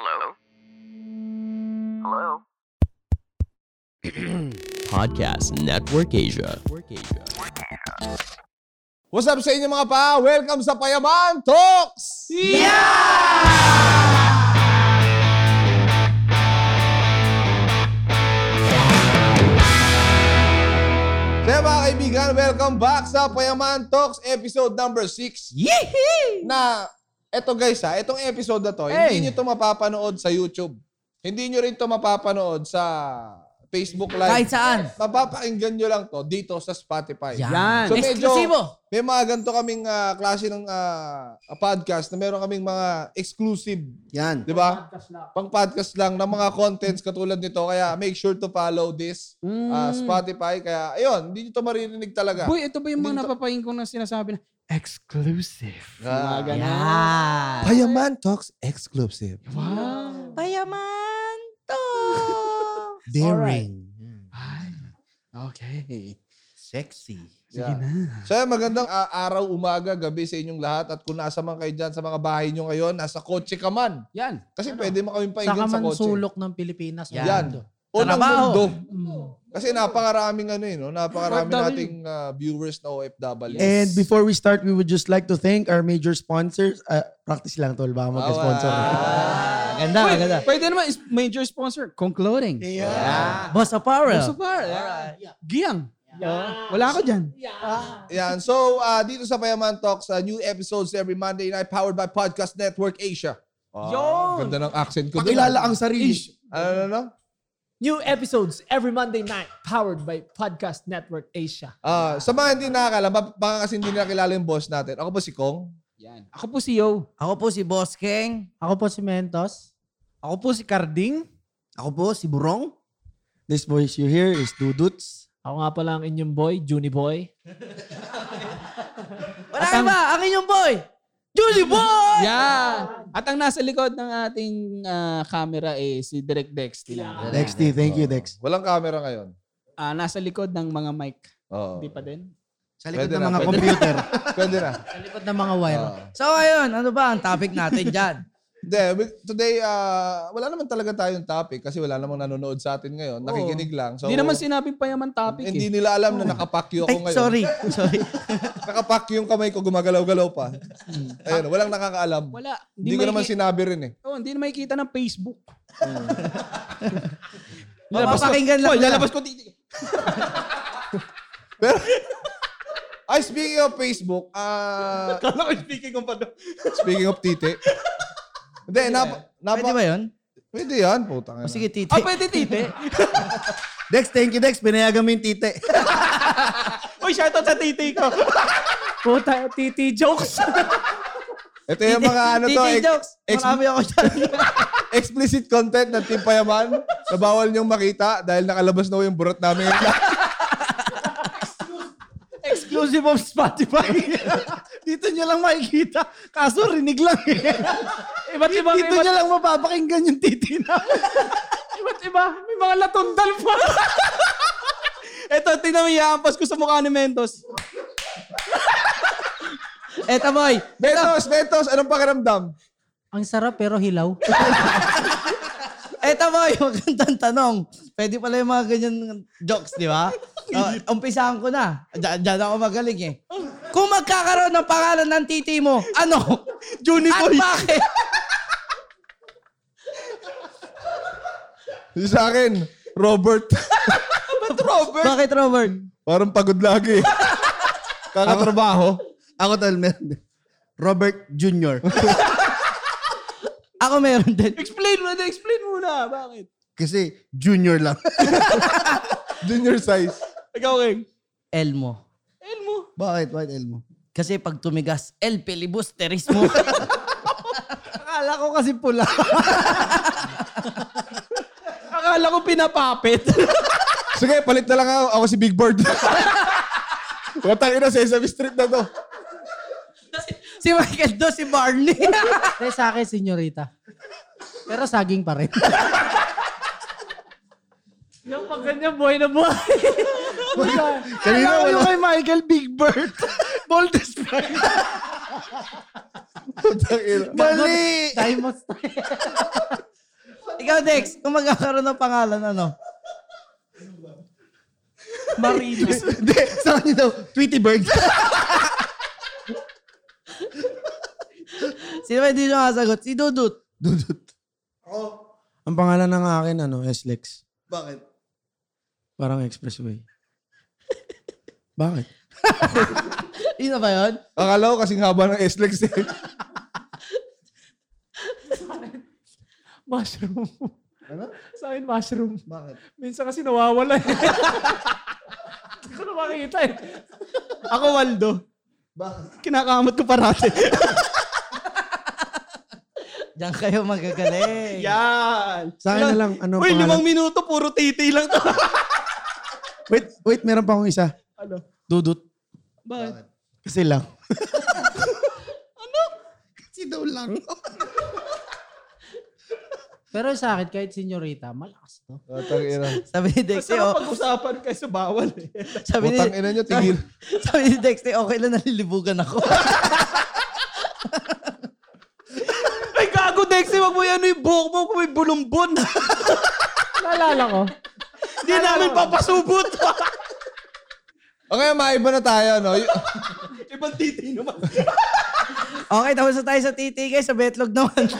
Hello? Hello? Podcast Network Asia. What's up sa inyo mga pa? Welcome sa Payaman Talks! Kaya mga kaibigan, welcome back sa Payaman Talks episode number 6. Yee! Na, eto guys ha, etong episode na to, Hey! hindi nyo to mapapanood sa YouTube. Hindi nyo rin to mapapanood sa Facebook Live. Kahit saan. Mapapakinggan nyo lang to dito sa Spotify. Yan. So medyo, Eksklusibo. may mga ganito kaming ah, klase ng ah, podcast na meron kaming mga exclusive, Yan. di ba? Pang podcast lang ng mga contents katulad nito. Kaya make sure to follow this ah, Spotify. Kaya ayun, hindi nyo to maririnig talaga. Boy, ito ba yung Hindi mga napapahin ko na sinasabi na exclusive? Ah. Mga ganun. Yan. Payaman Talks exclusive. Wow. Payaman to. Daring. Ay, okay. Sexy. Sige Yeah. na. So magandang ah, araw, umaga, gabi sa inyong lahat. At kung nasa man kayo dyan sa mga bahay nyo ngayon, nasa kotse ka man. Yan. Kasi pwede mo kaming Sa painggan sa, kaman kotse. sulok ng Pilipinas. Yan. Yan. O ng mundo. Mm. Kasi napakaraming ano eh, no? Napakaraming OFW. nating ah, viewers na OFW. And before we start, we would just like to thank our major sponsors. Uh, practice lang tol, baka mag-sponsor. Ah. Ganda, Wait, ganda. pwede naman is major sponsor, Conclothing. Yeah. Boss Apparel. So far, Giyang. Wala ako dyan. Yan. So, ah, dito sa Payaman Talks, ah, new episodes every Monday night powered by Podcast Network Asia. Ah, Yun! Ganda ng accent ko. Pakilala ang sarili. Ano, ano, ano? New episodes every Monday night powered by Podcast Network Asia. Ah, sa mga hindi nakakala, ba- baka kasi hindi nila kilala yung boss natin. Ako po si Kong. Yan. Ako po si Yo. Ako po si Boss King. Ako po si Mentos. Ako po si Carding. Ako po, si Burong. This voice you hear is Duduts. Ako nga pala ang inyong boy, Juni Boy. Wala ka ba? Ang inyong boy. Julie Boy! Yan. At ang nasa likod ng ating ah, camera eh si Direk Dex. Tila. Dexty, thank you, Dex. Walang camera ngayon. Ah, nasa likod ng mga mic. Oo. Hindi pa din. Sa likod Pwede ng na, mga pwede. computer. Pwede na. Sa likod ng mga wire. Ah. So ayun, ano ba ang topic natin dyan? Hindi, we- today, ah, wala naman talaga tayong topic kasi wala namang nanonood sa atin ngayon. Nakikinig lang. So, Hindi naman sinabing payaman topic hindi eh. nila alam na nakapakyo ako Ay, ngayon. sorry. Sorry. Nakapakyo yung kamay ko, gumagalaw-galaw pa. Ayun, walang nakakaalam. Wala. Hindi ko naman sinabi rin eh. Oh, hindi na makikita ng Facebook. Mapapakinggan lang. Nila. lalabas ko dito. Pero, ay, speaking of Facebook, ah, Kala ko speaking of ano. speaking of titi. Hindi, nap, napa, Pwede ba yun? Pwede yan, putang ina. O sige, titi. Ah, pwede tite. Dex, thank you, Dex. Pinayagan mo yung tite. Uy, shoutout sa titi ko. Puta, titi jokes. Ito yung mga ano to, Titi jokes. ex- Marami ako dyan. explicit content ng Team Payaman na bawal niyong makita dahil nakalabas na yung burot namin. Exclusive of Spotify. Dito nyo lang makikita. Kaso rinig lang eh. Iba't ibang, Dito iba't, nyo lang mapapakinggan yung titi na. iba't iba. May mga latundal pa. Ito, tingnan mo iampas ko sa mukha ni Mentos. Eto boy. Betos, Betos, anong pakiramdam? Ang sarap pero hilaw. Eto boy, magandang tanong. Pwede pala yung mga ganyan jokes, di ba? Uh, umpisahan ko na. Diyan, diyan ako magaling eh. Kung magkakaroon ng pangalan ng titi mo, ano? Juni At Boy. bakit? Yung sa akin, Robert. Robert? Bakit Robert? Parang pagod lagi. Kakatrabaho. Ako tol, meron. Robert Jr. Ako meron din. Explain mo na, explain mo na. Bakit? Kasi junior lang. Junior size. Ikaw, King. Elmo. Elmo. Bakit? Bakit Elmo? Kasi pag tumigas, El Filibusterismo. Akala ko kasi pula. Akala ko pinapapit. Sige, palit na lang ako. Ako si Big Bird. Watang ina, Sesame Street na to. Si Michael do, si Barney. Kaya sa akin, senyorita. Pero saging pa rin. Yung pag ganyan, buhay na buhay. Kanina wala kay Michael Big Bird. Boldest Pride. Ina. Mali! Diamonds Ikaw, Dex, kung magkakaroon ng pangalan, ano? Marina. Hindi, sa kanya daw, Tweety Bird. Sino ba hindi nakasagot? Si Dudut. Dudut. Ang pangalan ng akin, ano, S-Lex. Bakit? Parang expressway. Bakit? Yun na ba yun? Akala ko kasing haba ng S-Lex eh. mushroom. Ano? Sa akin, mushroom. Bakit? Minsan kasi nawawala eh. Hindi ko na makita eh. Ako, Waldo. Bakit? Kinakamot ko parati. Diyan kayo magagaling. Yan. Sa akin na lang, ano Uy, pangalan? limang minuto, puro titi lang to. Wait, wait, meron pa akong isa. Ano? Dudut. Bakit? Kasi lang. ano? Kasi daw lang. Pero sa akin, kahit senyorita, malakas to. Utang ina. Sabi ni Dexter, oh, pag-usapan kaysa bawal eh. sabi ni, Utang ina nyo, tigil. sabi ni Dexter, okay lang nalilibugan ako. Ay, gago, Dexy, wag mo yan yung buhok mo kung may bulumbon. Naalala ko. Hindi namin papasubot. Okay, maiba na tayo, no? Ibang titi naman. okay, tapos na tayo sa titi, guys. Sa betlog naman.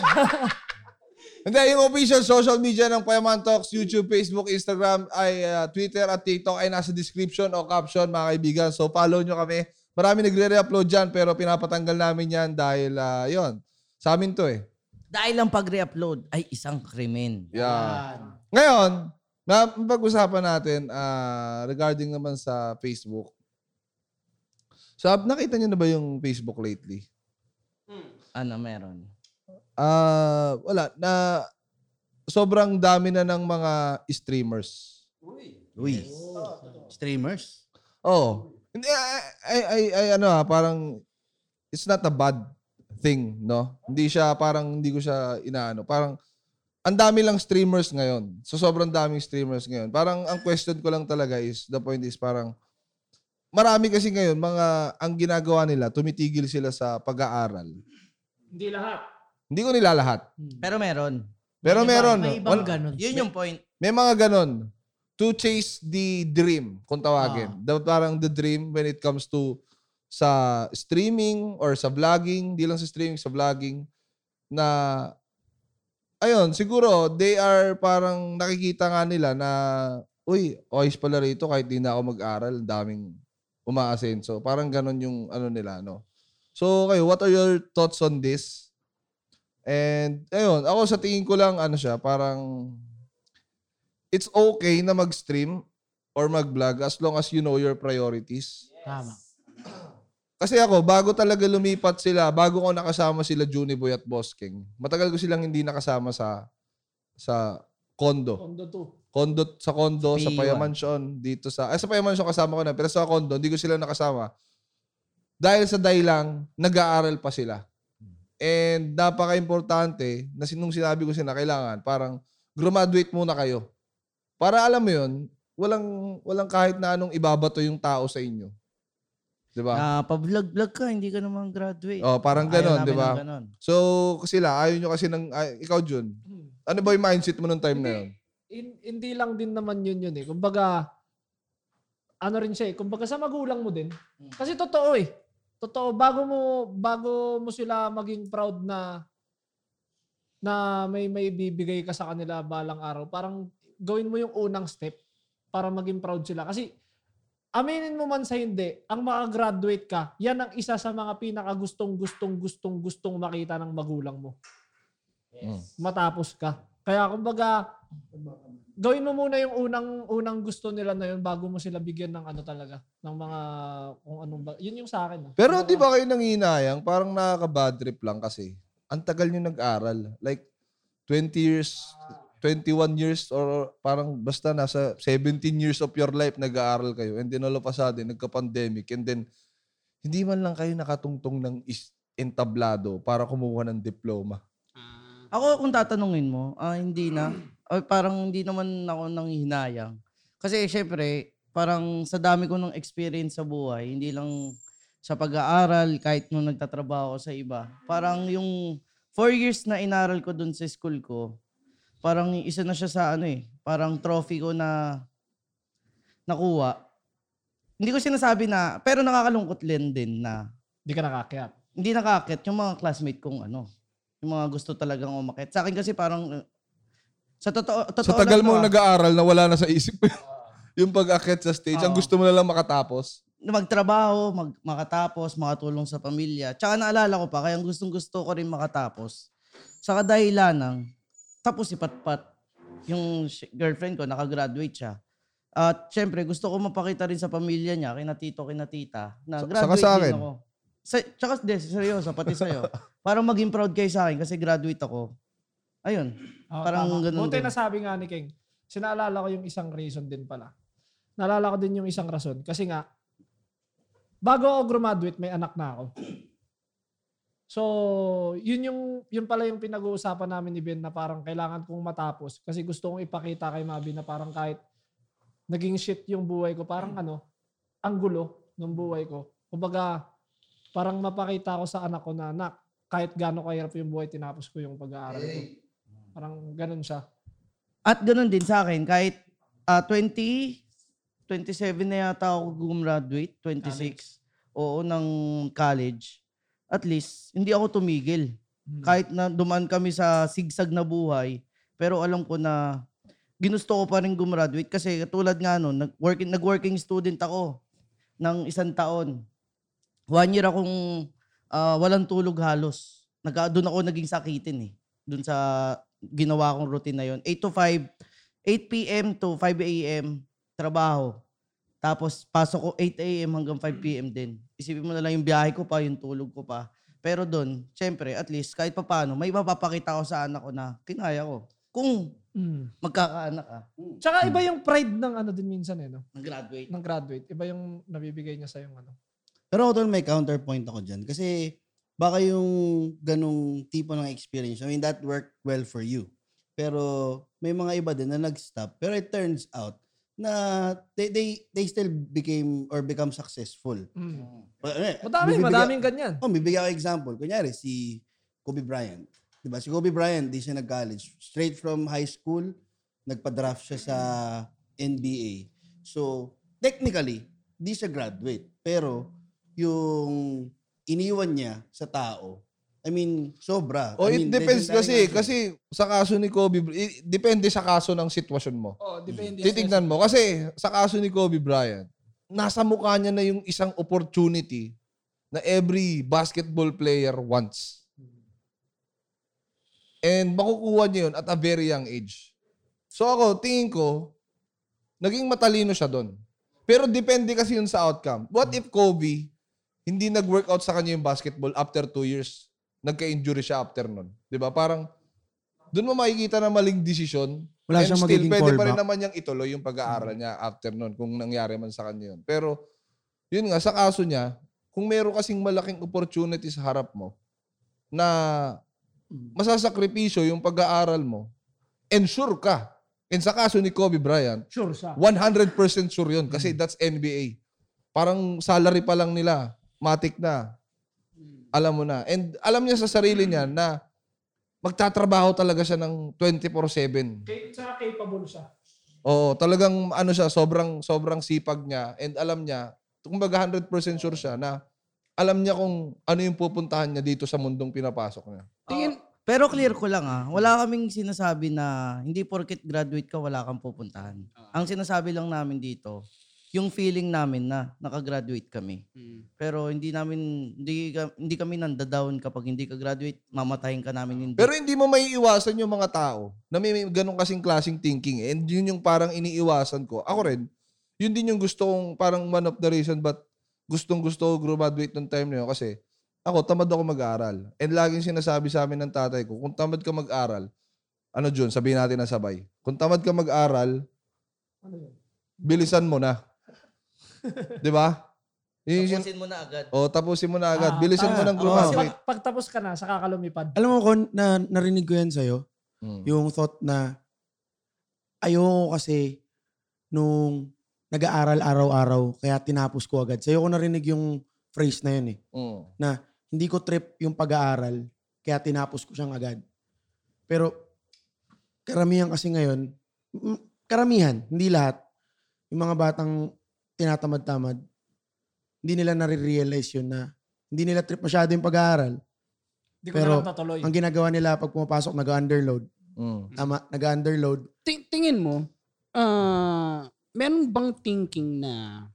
Hindi, yung official social media ng Payaman Talks, YouTube, Facebook, Instagram, ay uh, Twitter at TikTok ay nasa description o caption, mga kaibigan. So, follow nyo kami. Marami nagre-re-upload dyan, pero pinapatanggal namin yan dahil, uh, yon sa amin to eh. Dahil ang pag-re-upload ay isang krimen. Yeah. Ngayon, na pag-usapan natin ah, regarding naman sa Facebook. So, nakita niyo na ba yung Facebook lately? Ano meron? Ah, wala na sobrang dami na ng mga streamers. Uy. Streamers. Oh. Hindi ay, ay, ay, ano ah, parang it's not a bad thing, no? Hindi siya parang hindi ko siya inaano. Parang ang dami lang streamers ngayon. So sobrang daming streamers ngayon. Parang ang question ko lang talaga is the point is parang marami kasi ngayon mga ang ginagawa nila tumitigil sila sa pag-aaral. Hindi lahat. Hindi ko nilalahat. Pero meron. Pero meron. May ibang Wal- ganun. Yun yung point. May mga ganon. To chase the dream, kung tawagin. The, parang the dream when it comes to sa streaming or sa vlogging, di lang sa streaming, sa vlogging, na, ayun, siguro, they are parang nakikita nga nila na, uy, oyes pala rito kahit di na ako mag-aral, ang daming umaasenso. Parang ganon yung ano nila, no? So, kayo, what are your thoughts on this? And, ayun, ako sa tingin ko lang, ano siya, parang, it's okay na mag-stream or mag-vlog as long as you know your priorities. Tama. Kasi ako, bago talaga lumipat sila, bago ko nakasama sila Juniboy at Boss King, matagal ko silang hindi nakasama sa sa condo. Kondo 2. Condo sa condo, sa P1. Payamansion, dito sa... Ay, sa Payamansion kasama ko na, pero sa condo, hindi ko sila nakasama. Dahil sa dahilang, nag-aaral pa sila. And napaka-importante na sinung sinabi ko sila, kailangan parang graduate muna kayo. Para alam mo yun, walang, walang kahit na anong ibabato yung tao sa inyo. Di ba? Ah, pa-vlog-vlog ka, hindi ka naman graduate. Oh, parang ganon, di ba? So, sila, ayaw nyo kasi ng, ay, ikaw Jun, ano ba yung mindset mo nung time na yun? In- hindi lang din naman yun yun eh. Kumbaga, ano rin siya eh. Kumbaga sa magulang mo din. Kasi totoo eh. Totoo. Bago mo, bago mo sila maging proud na na may may bibigay ka sa kanila balang araw, parang gawin mo yung unang step para maging proud sila. Kasi aminin mo man sa hindi, ang makagraduate ka, yan ang isa sa mga pinaka gustong gustong gustong gustong makita ng magulang mo. Matapos ka. Kaya kumbaga, gawin mo muna yung unang unang gusto nila na yun bago mo sila bigyan ng ano talaga, ng mga kung anong ba. Yun yung sa akin. ah. Pero di ba kayo nanginayang? Parang nakaka-bad trip lang kasi. Ang tagal nyo nag-aral. Like, 20 years, 21 years, or parang basta nasa 17 years of your life nag-aaral kayo. And then all of a sudden, nagka-pandemic. And then, hindi man lang kayo nakatungtong ng is entablado para kumuha ng diploma. Ako kung tatanungin mo, ah, hindi na. Ay, parang hindi naman ako nang hinayang. Kasi syempre, parang sa dami ko ng experience sa buhay, hindi lang sa pag-aaral, kahit nung nagtatrabaho sa iba. Parang yung four years na inaral ko dun sa school ko, parang isa na siya sa ano eh, parang trophy ko na nakuha. Hindi ko sinasabi na, pero nakakalungkot din din na Hindi ka nakakyat. hindi nakakit yung mga classmate kong ano, yung mga gusto talagang umakit. Sa akin kasi parang, sa totoo, totoo Sa tagal lang to, mong ah, nag-aaral na wala na sa isip mo yung pag-akit sa stage, ang Oo. gusto mo na lang makatapos. na magtrabaho, mag, makatapos, makatulong sa pamilya. Tsaka naalala ko pa, kaya gustong gusto ko rin makatapos. Sa kadahilan ng, tapos si Patpat, yung sh- girlfriend ko, nakagraduate siya. At syempre, gusto ko mapakita rin sa pamilya niya, kina tito, kina tita, na Sa- graduate saka sa din ako. Sa, tsaka, de, seryoso, pati sa'yo. Para maging proud kayo sa akin kasi graduate ako. Ayun. Oo, Parang tama. ganun Buti din. nasabi nga ni King. Sinaalala ko yung isang reason din pala. Naalala ko din yung isang rason. Kasi nga, bago ako graduate, may anak na ako. So, yun yung yun pala yung pinag-uusapan namin ni Ben na parang kailangan kong matapos kasi gusto kong ipakita kay Mabi na parang kahit naging shit yung buhay ko, parang ano, ang gulo ng buhay ko. Kumbaga, parang mapakita ko sa anak ko na, anak, kahit gaano kahirap yung buhay, tinapos ko yung pag-aaral ko. Parang ganun siya. At ganun din sa akin, kahit ah, 20, 27 na yata ako gumraduate, 26. Oo, ng college. At least, hindi ako tumigil. Hmm. Kahit na dumaan kami sa sigsag na buhay, pero alam ko na ginusto ko pa rin gumraduate kasi katulad nga nun, nag-working, nag-working student ako ng isang taon. One year akong ah, walang tulog halos. Nag, doon ako naging sakitin eh. Doon sa ginawa kong routine na yon 8 to 5, 8 p.m. to 5 a.m. trabaho. Tapos pasok ko 8 a.m. hanggang 5 p.m. din. Isipin mo na lang yung biyahe ko pa, yung tulog ko pa. Pero doon, syempre, at least kahit pa paano, may mapapakita ko sa anak ko na kinaya ko. Kung Mm. magkakaanak ka, Tsaka iba yung pride ng ano din minsan eh, no? nag-graduate. Ng graduate. Iba yung nabibigay niya sa yung ano. Pero ako doon may counterpoint ako dyan. Kasi baka yung ganong tipo ng experience, I mean, that worked well for you. Pero may mga iba din na nag-stop. Pero it turns out na they, they, they still became or become successful. Mm. Well, eh, Madami, madaming ganyan. Oh, bibigyan ko example. Kunyari, si Kobe Bryant. Diba? Si Kobe Bryant, di siya nag-college. Straight from high school, nagpa-draft siya sa NBA. So, technically, di siya graduate. Pero, yung iniwan niya sa tao, I mean, sobra. O I it mean, depends legendary kasi, nga kasi sa kaso ni Kobe, depende sa kaso ng sitwasyon mo. Oh, depende. Titignan mo. Kasi sa kaso ni Kobe Bryant, nasa mukha niya na yung isang opportunity na every basketball player wants. And makukuha niya yun at a very young age. So ako, tingin ko, naging matalino siya doon. Pero depende kasi yun sa outcome. What if Kobe, hindi nag-workout sa kanya yung basketball after two years? Nagka-injury siya after nun. Di ba? Parang, doon mo makikita na maling desisyon. Wala And siyang still, magiging pwede pa rin naman niyang ituloy yung pag-aaral niya after nun kung nangyari man sa kanya yun. Pero, yun nga, sa kaso niya, kung meron kasing malaking opportunity sa harap mo na masasakripisyo yung pag-aaral mo, ensure ka. And sa kaso ni Kobe Bryant, Sure siya. 100% sure yun kasi that's NBA. Parang salary pa lang nila, matik na. Alam mo na. And alam niya sa sarili niya na magtatrabaho talaga siya ng 24/7. Kay, tsaka capable siya. Oo, talagang ano siya, sobrang sobrang sipag niya and alam niya, kumbaga 100% sure siya na alam niya kung ano yung pupuntahan niya dito sa mundong pinapasok niya. Tingin, pero clear ko lang ah, wala kaming sinasabi na hindi porket graduate ka, wala kang pupuntahan. Ang sinasabi lang namin dito, yung feeling namin na nakagraduate kami. Pero hindi namin, hindi, ka- hindi kami nandadown kapag hindi ka graduate, mamatayin ka namin hindi. Pero hindi mo may iwasan yung mga tao na may, may ganong kasing klaseng thinking. eh. And yun yung parang iniiwasan ko. Ako rin, yun din yung gusto kong parang one of the reason but gustong gusto ko graduate nung time na yun kasi ako, tamad ako mag-aral. And laging sinasabi sa amin ng tatay ko, kung tamad ka mag-aral, ano Jun, sabihin natin na sabay. Kung tamad ka mag-aral, Ano yun? bilisan mo na. 'Di ba? Yun yung- Tapusin mo na agad. O, tapusin mo na agad. Ah, Bilisan mo ah, ng oo. Kasi graduate. pag, pagtapos ka na, saka ka lumipad. Alam mo ko, na, narinig ko yan sa'yo, Mm. yung thought na ayoko kasi nung nag-aaral araw-araw, kaya tinapos ko agad. Sa'yo ko narinig yung phrase na yun eh. Mm. Hindi ko trip yung pag-aaral, kaya tinapos ko siyang agad. Pero, karamihan kasi ngayon, mm, karamihan, hindi lahat, yung mga batang tinatamad-tamad, hindi nila nare-realize yun na hindi nila trip masyado yung pag-aaral. Hindi ko Pero, na lang natuloy. Ang ginagawa nila pag pumapasok, nag-underload. Mm. Tama, nag-underload. Ti- tingin mo, ah, meron bang thinking na,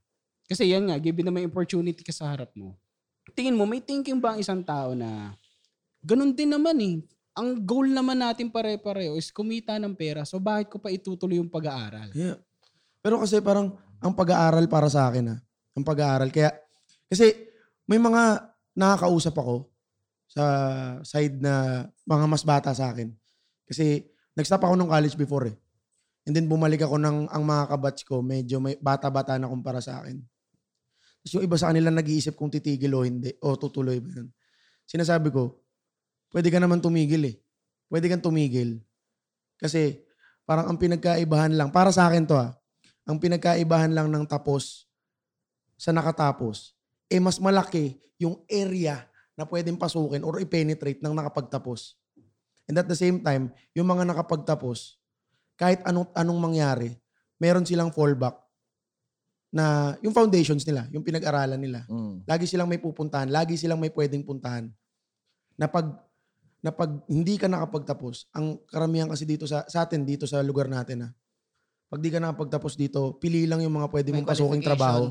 kasi yan nga, given na may opportunity ka sa harap mo, tingin mo, may thinking ba ang isang tao na, ganun din naman eh. Ang goal naman natin pare-pareho is kumita ng pera. So bakit ko pa itutuloy yung pag-aaral? Yeah. Pero kasi parang ang pag-aaral para sa akin ah. Ang pag-aaral. Kaya, kasi may mga nakakausap ako sa side na mga mas bata sa akin. Kasi nag-stop ako nung college before eh. And then bumalik ako ng ang mga kabatch ko, medyo may bata-bata na kumpara sa akin. Tapos yung iba sa kanila nag-iisip kung titigil o hindi, o tutuloy ba yun. Sinasabi ko, pwede ka naman tumigil eh. Pwede kang tumigil. Kasi parang ang pinagkaibahan lang, para sa akin to ah, ang pinagkaibahan lang ng tapos sa nakatapos, eh mas malaki yung area na pwedeng pasukin or i-penetrate ng nakapagtapos. And at the same time, yung mga nakapagtapos, kahit anong, anong mangyari, meron silang fallback na yung foundations nila, yung pinag-aralan nila. Mm. Lagi silang may pupuntahan, lagi silang may pwedeng puntahan. Na pag, na pag hindi ka nakapagtapos, ang karamihan kasi dito sa, sa atin, dito sa lugar natin, ah, pag di ka nakapagtapos dito, pili lang yung mga pwede May mong pasuking trabaho.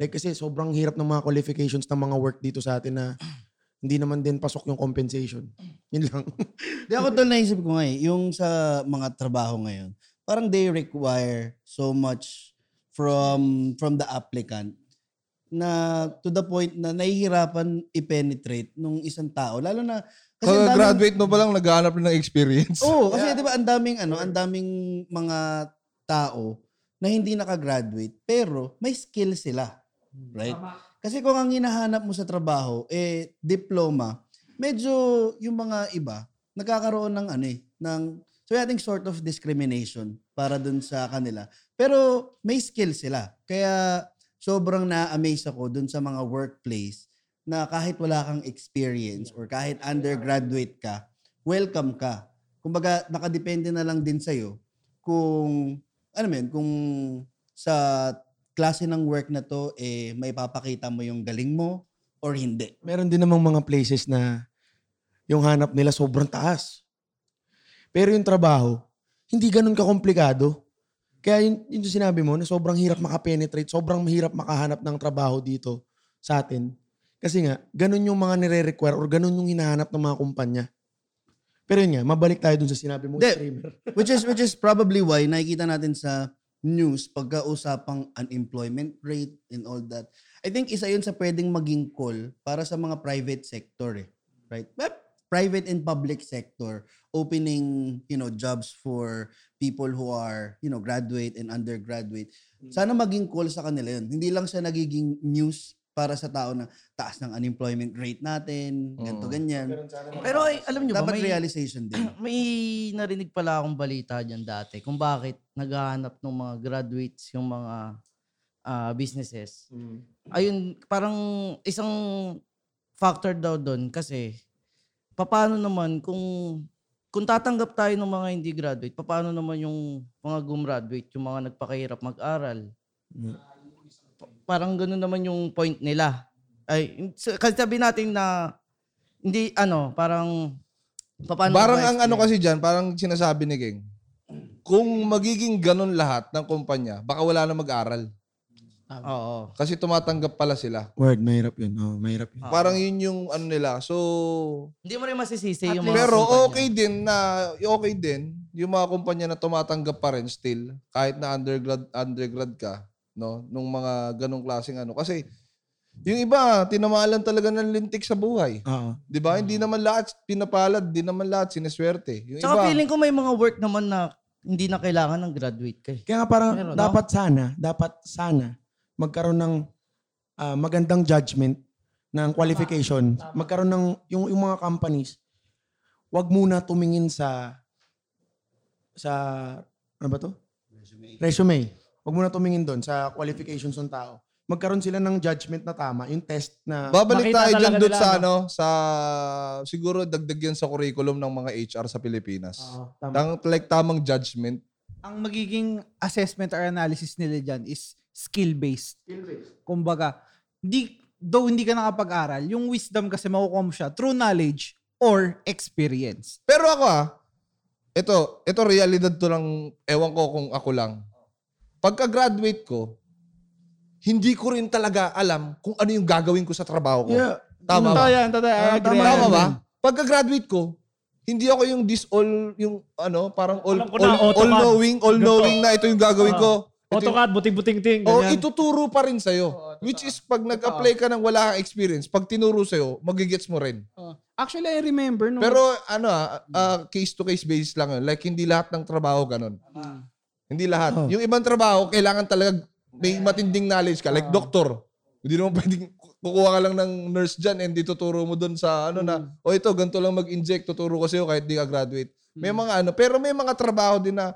Like kasi sobrang hirap ng mga qualifications ng mga work dito sa atin na hindi naman din pasok yung compensation. Yun lang. Di ako tol naisip ko nga eh, yung sa mga trabaho ngayon, parang they require so much from from the applicant na to the point na nahihirapan i-penetrate nung isang tao. Lalo na, kasi daming- graduate mo pa lang, naghahanap na ng experience. Oo, kasi di ba ang daming ano, ang daming mga tao na hindi nakagraduate pero may skill sila. Right? Kasi kung ang hinahanap mo sa trabaho eh diploma, medyo yung mga iba nagkakaroon ng ano eh, ng so I think sort of discrimination para dun sa kanila. Pero may skill sila. Kaya sobrang na-amaze ako dun sa mga workplace na kahit wala kang experience or kahit undergraduate ka, welcome ka. Kumbaga, nakadepende na lang din sa'yo kung, ano mo yun, kung sa klase ng work na to, eh, may papakita mo yung galing mo or hindi. Meron din namang mga places na yung hanap nila sobrang taas. Pero yung trabaho, hindi ganun kakomplikado. Kaya yun, yun yung sinabi mo na sobrang hirap makapenetrate, sobrang mahirap makahanap ng trabaho dito sa atin. Kasi nga, ganun yung mga nire-require or ganun yung hinahanap ng mga kumpanya. Pero yun nga, mabalik tayo dun sa sinabi mo, Hindi. streamer. Which is which is probably why nakikita natin sa news pagkausapang unemployment rate and all that. I think isa yun sa pwedeng maging call para sa mga private sector eh. Right? But private and public sector opening, you know, jobs for people who are, you know, graduate and undergraduate. Sana maging call sa kanila yun. Hindi lang siya nagiging news para sa tao na taas ng unemployment rate natin, ganito, Mm. ganyan. Pero ay, alam nyo ba, Dapat may, realization din. may narinig pala akong balita dyan dati kung bakit naghahanap ng mga graduates yung mga ah, businesses. Ayun, parang isang factor daw doon kasi paano naman kung kung tatanggap tayo ng mga hindi graduate, paano naman yung mga gumraduate, yung mga nagpakahirap mag-aral? Pa- Parang gano'n naman yung point nila. Ay, so, kasi sabi natin na hindi ano, parang paano parang ang ano kasi dyan, parang sinasabi ni King, kung magiging ganun lahat ng kumpanya, baka wala na mag-aral. Oo. Kasi tumatanggap pala sila. Word, mahirap yun. Oh, mahirap yun. Parang yun yung ano nila. So, Hindi mo rin masisisi At yung mga pero kumpanya. okay din na, okay din, yung mga kumpanya na tumatanggap pa rin still, kahit na undergrad, undergrad ka, no, nung mga ganong klaseng ano. Kasi, yung iba, tinamalan talaga ng lintik sa buhay. Oo. Di ba? Hindi naman lahat pinapalad, di naman lahat sineswerte. Yung Tsaka iba, feeling ko may mga work naman na hindi na kailangan ng graduate ka eh. Kaya nga parang no? dapat sana, dapat sana magkaroon ng ah, magandang judgment ng qualification. Magkaroon ng yung, yung mga companies, wag muna tumingin sa sa ano ba to? Resume. Wag muna tumingin doon sa qualifications ng tao. magkaroon sila ng judgment na tama, yung test na Babalik Makita tayo dyan talaga doon nila, sa no? ano, sa siguro dagdag yan sa curriculum ng mga HR sa Pilipinas. Oo, tama. Tang, like tamang judgment. ang magiging assessment or analysis nila dyan is skill-based. Kumbaga, di, though hindi ka nakapag-aral, yung wisdom kasi makukuha mo siya through knowledge or experience. Pero ako ah, ito, ito realidad to lang, ewan ko kung ako lang. Pagka-graduate ko, hindi ko rin talaga alam kung ano yung gagawin ko sa trabaho ko. Yeah. Tama ba? Yan, totoo. I Ah, agree. tama ba? Pagka-graduate ko, hindi ako yung this all, yung ano, parang all, Alam ko na, all, AutoCAD. all knowing, all Ganito. knowing na ito yung gagawin Ah. ko. Ito yung- AutoCAD, buting-buting-ting. O ganyan. ituturo pa rin sa'yo. Which is pag nag-apply ka ng wala kang experience, pag tinuro sa'yo, magigets mo rin. Oh. Actually, I remember nung... Pero ano ah, ah, case-to-case basis lang yun. Like hindi lahat ng trabaho ganun. Hindi lahat. Oh. Yung ibang trabaho, kailangan talaga may matinding knowledge ka. Like doktor. Hindi naman pwedeng kukuha ka lang ng nurse dyan and di tuturo mo dun sa ano na, o ito, ganito lang mag-inject, tuturo ko sa'yo kahit di ka graduate. May mga ano, pero may mga trabaho din na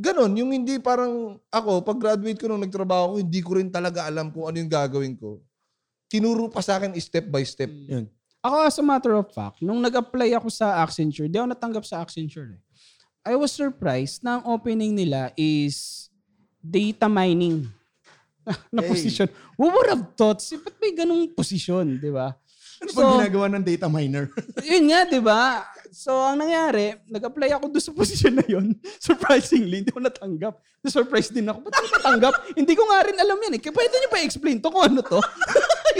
Ganon, yung hindi parang ako, pag graduate ko nung nagtrabaho ko, hindi ko rin talaga alam kung ano yung gagawin ko. Tinuro pa sa akin step by step. Yun. Ako as a matter of fact, nung nag-apply ako sa Accenture, di ako natanggap sa Accenture. Eh. I was surprised na ang opening nila is data mining na Hey. position. Who would have thought? Si, ba't may ganung posisyon, di ba? Ano ba ginagawa ng data miner? yun nga, di ba? So, ang nangyari, nag-apply ako doon sa posisyon na yun. Surprisingly, hindi ko natanggap. Na-surprise din ako. Ba't hindi natanggap? hindi ko nga rin alam yan eh. Kaya pwede niyo pa explain to kung ano to?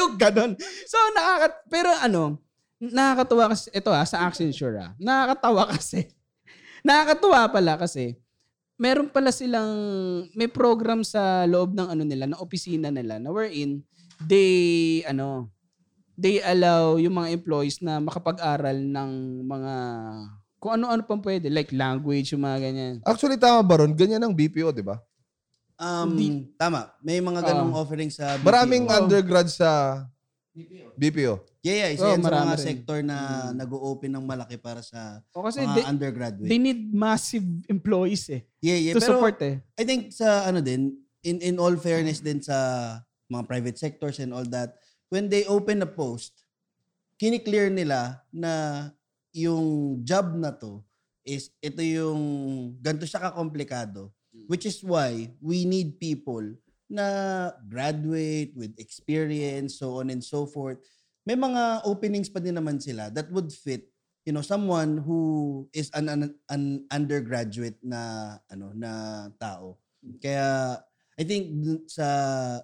yung ganon. So, nakakat... Pero ano, nakakatuwa kasi, ito ah, sa Accenture ah. Nakakatawa kasi. Nakakatuwa pala kasi, meron pala silang, may program sa loob ng ano nila, ng opisina nila, na wherein, they, ano, they allow yung mga employees na makapag-aral ng mga kung ano-ano pang pwede. Like language, yung mga ganyan. Actually, tama ba ron? Ganyan ang BPO, di ba? Um, Hindi. tama. May mga ganong offering sa BPO. Maraming undergrad sa BPO. Yeah, yeah. Isa Oh, yan sa mga rin. sector na nag-o-open ng malaki para sa O kasi mga they, undergraduate. they need massive employees eh. yeah, yeah. to Pero support eh. I think sa ano din, in, in all fairness din sa mga private sectors and all that, when they open a post, kiniklear nila na yung job na to is ito yung ganito siya kakomplikado. Which is why we need people na graduate with experience, so on and so forth. May mga openings pa din naman sila that would fit you know someone who is an, an, an undergraduate na ano na tao. Kaya I think sa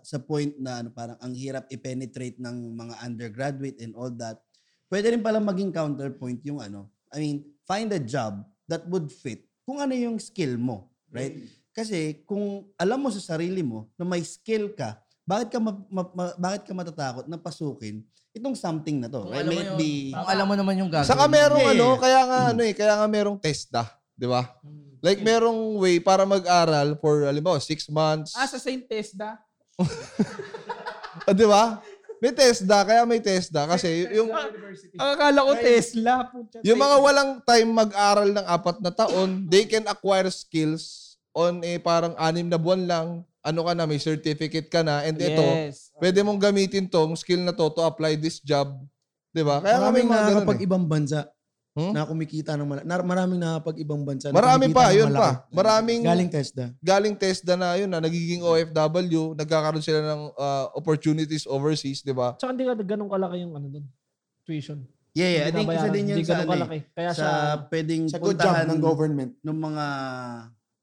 sa point na ano parang ang hirap i-penetrate ng mga undergraduate and all that. Pwede rin pala maging counterpoint yung ano. I mean, find a job that would fit kung ano yung skill mo, right? Kasi kung alam mo sa sarili mo na may skill ka, bakit ka ma- ma- ma- bakit ka matatakot na pasukin itong something na to? Kung Right? alam mo May yun, be- Kung alam mo naman yung gagawin. Saka merong Yeah. ano, kaya nga ano eh, kaya nga merong TESDA, di ba? Like merong way para mag-aral for, halimbawa, six months. Ah, sa St. Tesda? Ah, di ba? May TESDA, kaya may TESDA. Kasi yung, Ang akala ko Tesla. Putya, yung mga walang time mag-aral ng apat na taon, they can acquire skills on a parang anim na buwan lang. Ano ka na, may certificate ka na. And ito, Yes. pwede mong gamitin tong skill na to to apply this job. Di ba? Kaya maraming mga ganun nakakapag eh. ibang bansa Hmm? na kumikita ng malaki. maraming nakakapag ibang bansa. na Marami pa, yun malaki. pa. Maraming Galing TESDA. galing TESDA na yun na nagiging OFW, nagkakaroon sila ng uh, opportunities overseas, di ba? Tsaka hindi ka ganun kalaki yung ano dun. Tuition. Yeah, yeah. I think isa din yun Hindi sa, ano eh, kalaki. Kaya sa sa, pwedeng Sa puntahan ng government. ng mga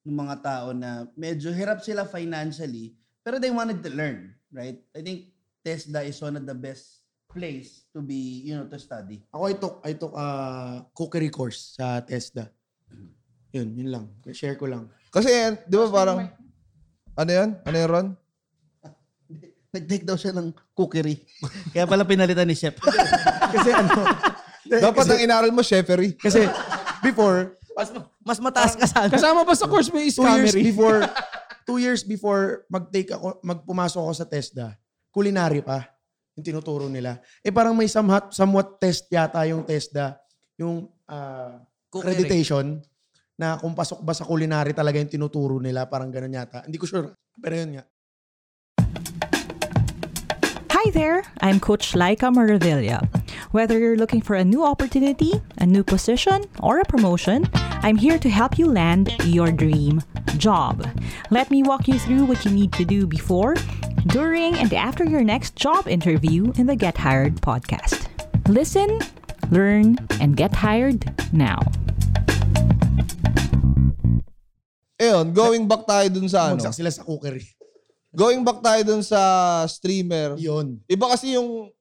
ng mga tao na medyo hirap sila financially pero they wanted to learn, right? I think TESDA is one of the best place to be, you know, to study. Ako I took, I took a cookery course sa TESDA. Yun, yun lang. Share ko lang. Kasi, di ba parang, ano yan? Ano yan, Ron? Nag-take daw siya ng cookery. Kaya pala pinalitan ni Chef. Kasi ano, Dapat ang inaral mo, chefery. kasi before, Mas, mas mataas ka sana. Kasama pa sa course may two years before, two years before mag-take ako, magpumasok ako sa TESDA, culinary pa yung tinuturo nila. Eh parang may somewhat, somewhat test yata yung TESDA, yung Cookery. accreditation na kung pasok ba sa culinary talaga yung tinuturo nila, parang ganun yata. Hindi ko sure. Pero yun nga. Hi there, I'm Coach Laika Maravilla. Whether you're looking for a new opportunity, a new position, or a promotion, I'm here to help you land your dream job. Let me walk you through what you need to do before, during, and after your next job interview in the Get Hired podcast. Listen, learn, and get hired now. Ayun, going back tayo dun sa ano. Bumagsak sila sa cookery. Going back tayo dun sa streamer. Yun. Iba kasi yung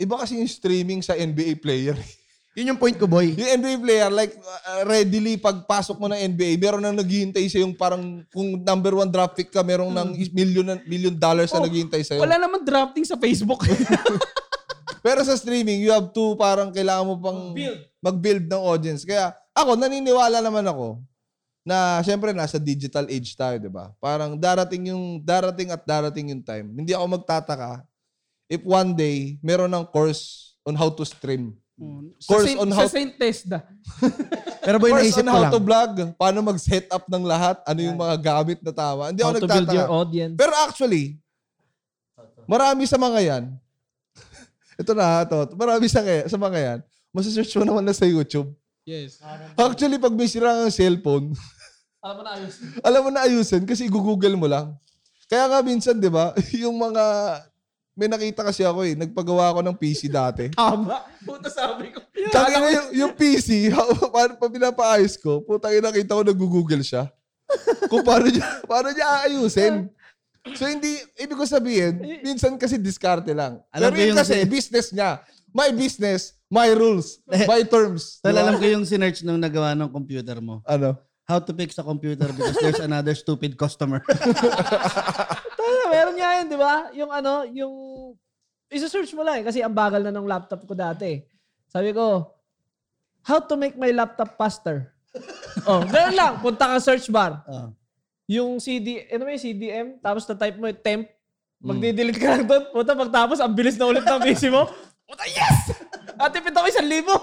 iba kasi yung streaming sa NBA player. Yun yung point ko, boy. Yung NBA player, like, uh, readily, pagpasok mo ng NBA, meron nang naghihintay sa yung parang, kung number one draft pick ka, meron ng million, million dollars na Oh, naghihintay sa'yo. Wala naman drafting sa Facebook. Pero sa streaming, you have to, parang kailangan mo pang mag-build ng audience. Kaya, ako, naniniwala naman ako, na syempre nasa digital age tayo, 'di ba? Parang darating yung darating at darating yung time. Hindi ako magtataka if one day meron ng course on how to stream. sa Course Saint, on sa how Saint Tesda. Pero boy, course naisip on ko how lang. to vlog, paano mag-set up ng lahat, ano yung mga gamit na tama. Hindi ako How to build your nagtataka. audience. Pero actually, marami sa mga yan, ito na, ito, marami sa, sa mga yan, masasearch mo naman na sa YouTube. Yes. Actually, pag may sira ng cellphone, Alam mo na ayos. alam mo na ayusin kasi i-google mo lang. Kaya nga minsan, di ba, yung mga, may nakita kasi ako eh, nagpagawa ako ng PC dati. Tama. Puta sabi ko. Tsaka yung, yung PC, paano pa pinapaayos ko, putang ina nakita ko nag-google siya. Kung paano niya, paano niya aayusin. So hindi, ibig ko sabihin, minsan kasi diskarte lang. Alam Pero yun yung kasi, si- business niya. My business, my rules, my terms. Tol, Diba? alam ko yung sinerch nung nagawa ng computer mo. Ano? How to fix a computer because there's another stupid customer. Tayo, meron nga yun, di ba? Yung ano, yung... Isa-search mo lang eh, kasi ang bagal na ng laptop ko dati. Sabi ko, how to make my laptop faster? oh, ganun lang. Punta ka search bar. Ah. Yung CD, ano yung CDM? Tapos na-type mo yung temp. Magdi-delete ka lang doon. Puta, pagtapos, ang bilis na ulit ng PC mo. Puta, yes! At tipid ako isang libo.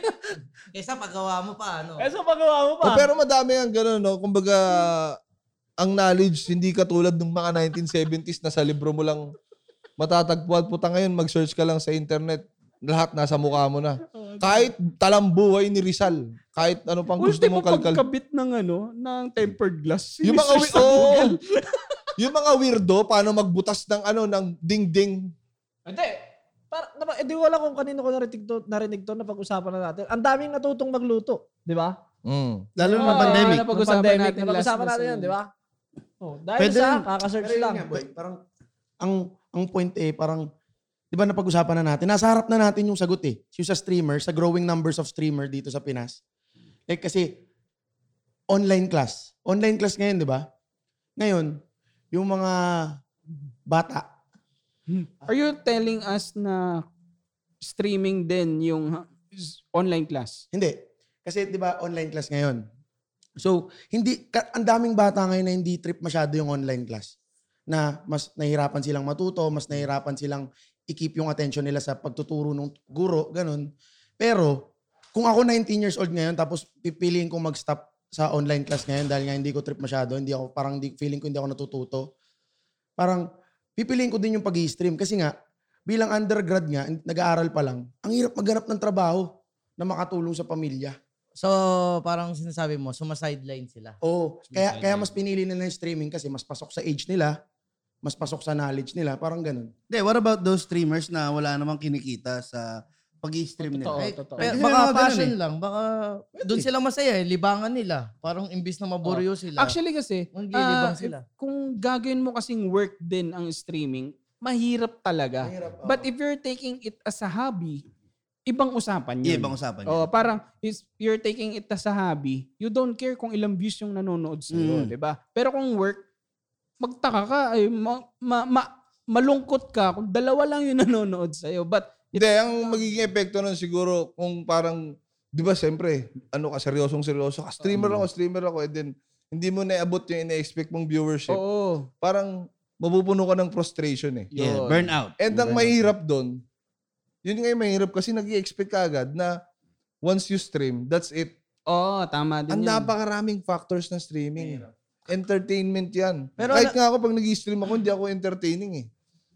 Kaysa paggawa mo pa, ano? Kesa pagawa mo pa. Oh, pero madami ang gano'n, no? Kumbaga, ang knowledge, hindi katulad ng mga 1970s na sa libro mo lang matatagpuan. Puta ngayon, mag-search ka lang sa internet. Lahat nasa mukha mo na. Kahit talambuhay ni Rizal. Kahit ano pang gusto mong kalkal. pagkabit ng ano, ng tempered glass. Yung mga, oh, yung mga weirdo, paano magbutas ng ano, ng ding-ding. Hindi. Para, napa, edi wala kung kanino ko narinig to, narinig to na pag-usapan na natin. Ang daming natutong magluto. Di ba? Mm. Lalo na Oo, pandemic. na pag-usapan Pandemic, natin na natin sa- yan, di ba? Oh, dahil Pwede sa rin. kaka-search lang. nga, boy, parang, ang, ang point eh, parang, di ba napag-usapan na natin, nasa harap na natin yung sagot eh. Yung sa streamer, sa growing numbers of streamer dito sa Pinas. Like kasi, online class. Online class ngayon, di ba? Ngayon, yung mga bata, Are you telling us na streaming din yung online class? Hindi. Kasi 'di ba online class ngayon. So, hindi ang daming bata ngayon na hindi trip masyado yung online class. Na mas nahihirapan silang matuto, mas nahihirapan silang i-keep yung attention nila sa pagtuturo ng guro, ganun. Pero kung ako 19 years old ngayon tapos pipiliin kong mag-stop sa online class ngayon dahil nga hindi ko trip masyado, hindi ako parang di, feeling ko hindi ako natututo. Parang pipiliin ko din yung pag-i-stream kasi nga bilang undergrad nga, nag-aaral pa lang, ang hirap maghanap ng trabaho na makatulong sa pamilya. So, parang sinasabi mo, sumasideline sila. Oo. Kaya, kaya mas pinili nila yung streaming kasi mas pasok sa age nila, mas pasok sa knowledge nila, parang ganun. Hindi, what about those streamers na wala namang kinikita sa pag-i-stream nila? Totoo, Eh, totoo. Pero baka mga ganun passion eh. lang. Baka doon sila masaya eh. Libangan nila. Parang imbis na maburyo sila. Actually kasi, Manggilibang ah, sila. kung gagawin mo kasing work din ang streaming, mahirap talaga. But if you're taking it as a hobby, ibang usapan yun. ibang usapan Oh, yun. parang is you're taking it as a hobby, you don't care kung ilang views yung nanonood sa iyo, Mm. 'di ba? Pero kung work, magtaka ka ay ma, ma- ma- malungkot ka kung dalawa lang yung nanonood sa iyo. But Hindi, ang magiging epekto nun siguro kung parang, di ba siyempre, ano ka, seryosong seryoso ka. Streamer ako, streamer ako. And then, hindi mo na-abot yung ina-expect mong viewership. oo, Parang, mapupuno ka ng frustration eh. Yeah, yun. burnout. And ang mahirap doon, yun nga yung mahirap kasi nag expect ka agad na once you stream, that's it. Oo, tama din Ang yan. napakaraming factors ng streaming. Entertainment yan. Pero Kahit nga ako pag nag-stream ako, hindi ako entertaining eh.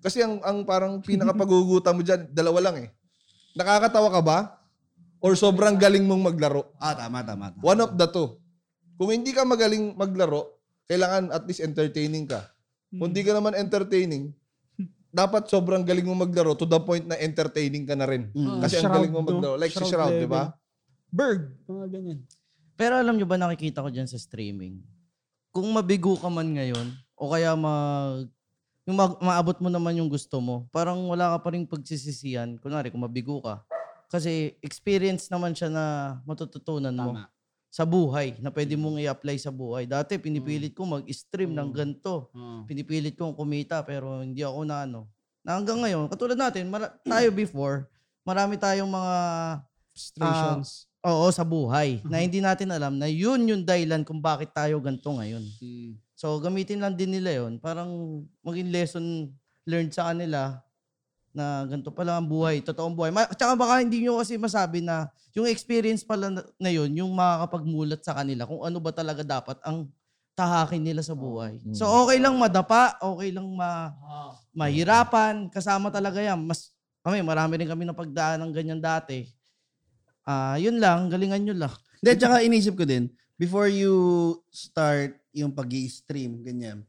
Kasi ang, ang parang pinakapagugutan mo dyan, dalawa lang eh. Nakakatawa ka ba? Or sobrang galing mong maglaro? Ah, tama, tama. tama. One of the two. Kung hindi ka magaling maglaro, kailangan at least entertaining ka. Kung hindi ka naman entertaining, dapat sobrang galing mo maglaro to the point na entertaining ka na rin. Mm. Kasi ang Shroud, galing mo no? maglaro. Like si Shroud Shroud, di ba? Berg. Mga ganyan. Pero alam nyo ba nakikita ko dyan sa streaming? Kung mabigo ka man ngayon, o kaya mag, yung mag, maabot mo naman yung gusto mo, parang wala ka pa rin pagsisisihan. Kunwari, kung mabigo ka. Kasi experience naman siya na matututunan mo Tama. sa buhay, na pwede mong i-apply sa buhay. Dati, pinipilit ko mag-stream ng ganito. Oo. Pinipilit kong kumita, pero hindi ako na ano. Na hanggang ngayon, katulad natin, mara- tayo before, marami tayong mga Frustrations. Oo, sa buhay. Na hindi natin alam na yun yung dahilan kung bakit tayo ganito ngayon. Mm. So, gamitin lang din nila yun. Parang maging lesson learned sa kanila na ganito pala ang buhay, totoong buhay. Ma- Tsaka baka hindi nyo kasi masabi na yung experience pala na, na yun, yung makakapagmulat sa kanila kung ano ba talaga dapat ang tahakin nila sa buhay. So, okay lang madapa, okay lang ma mahirapan, kasama talaga yan. Mas, kami, marami rin kami napagdaan ng ganyan dati. Ah, yun lang, galingan nyo lang. Hindi, tsaka inisip ko din, before you start yung pag stream ganyan,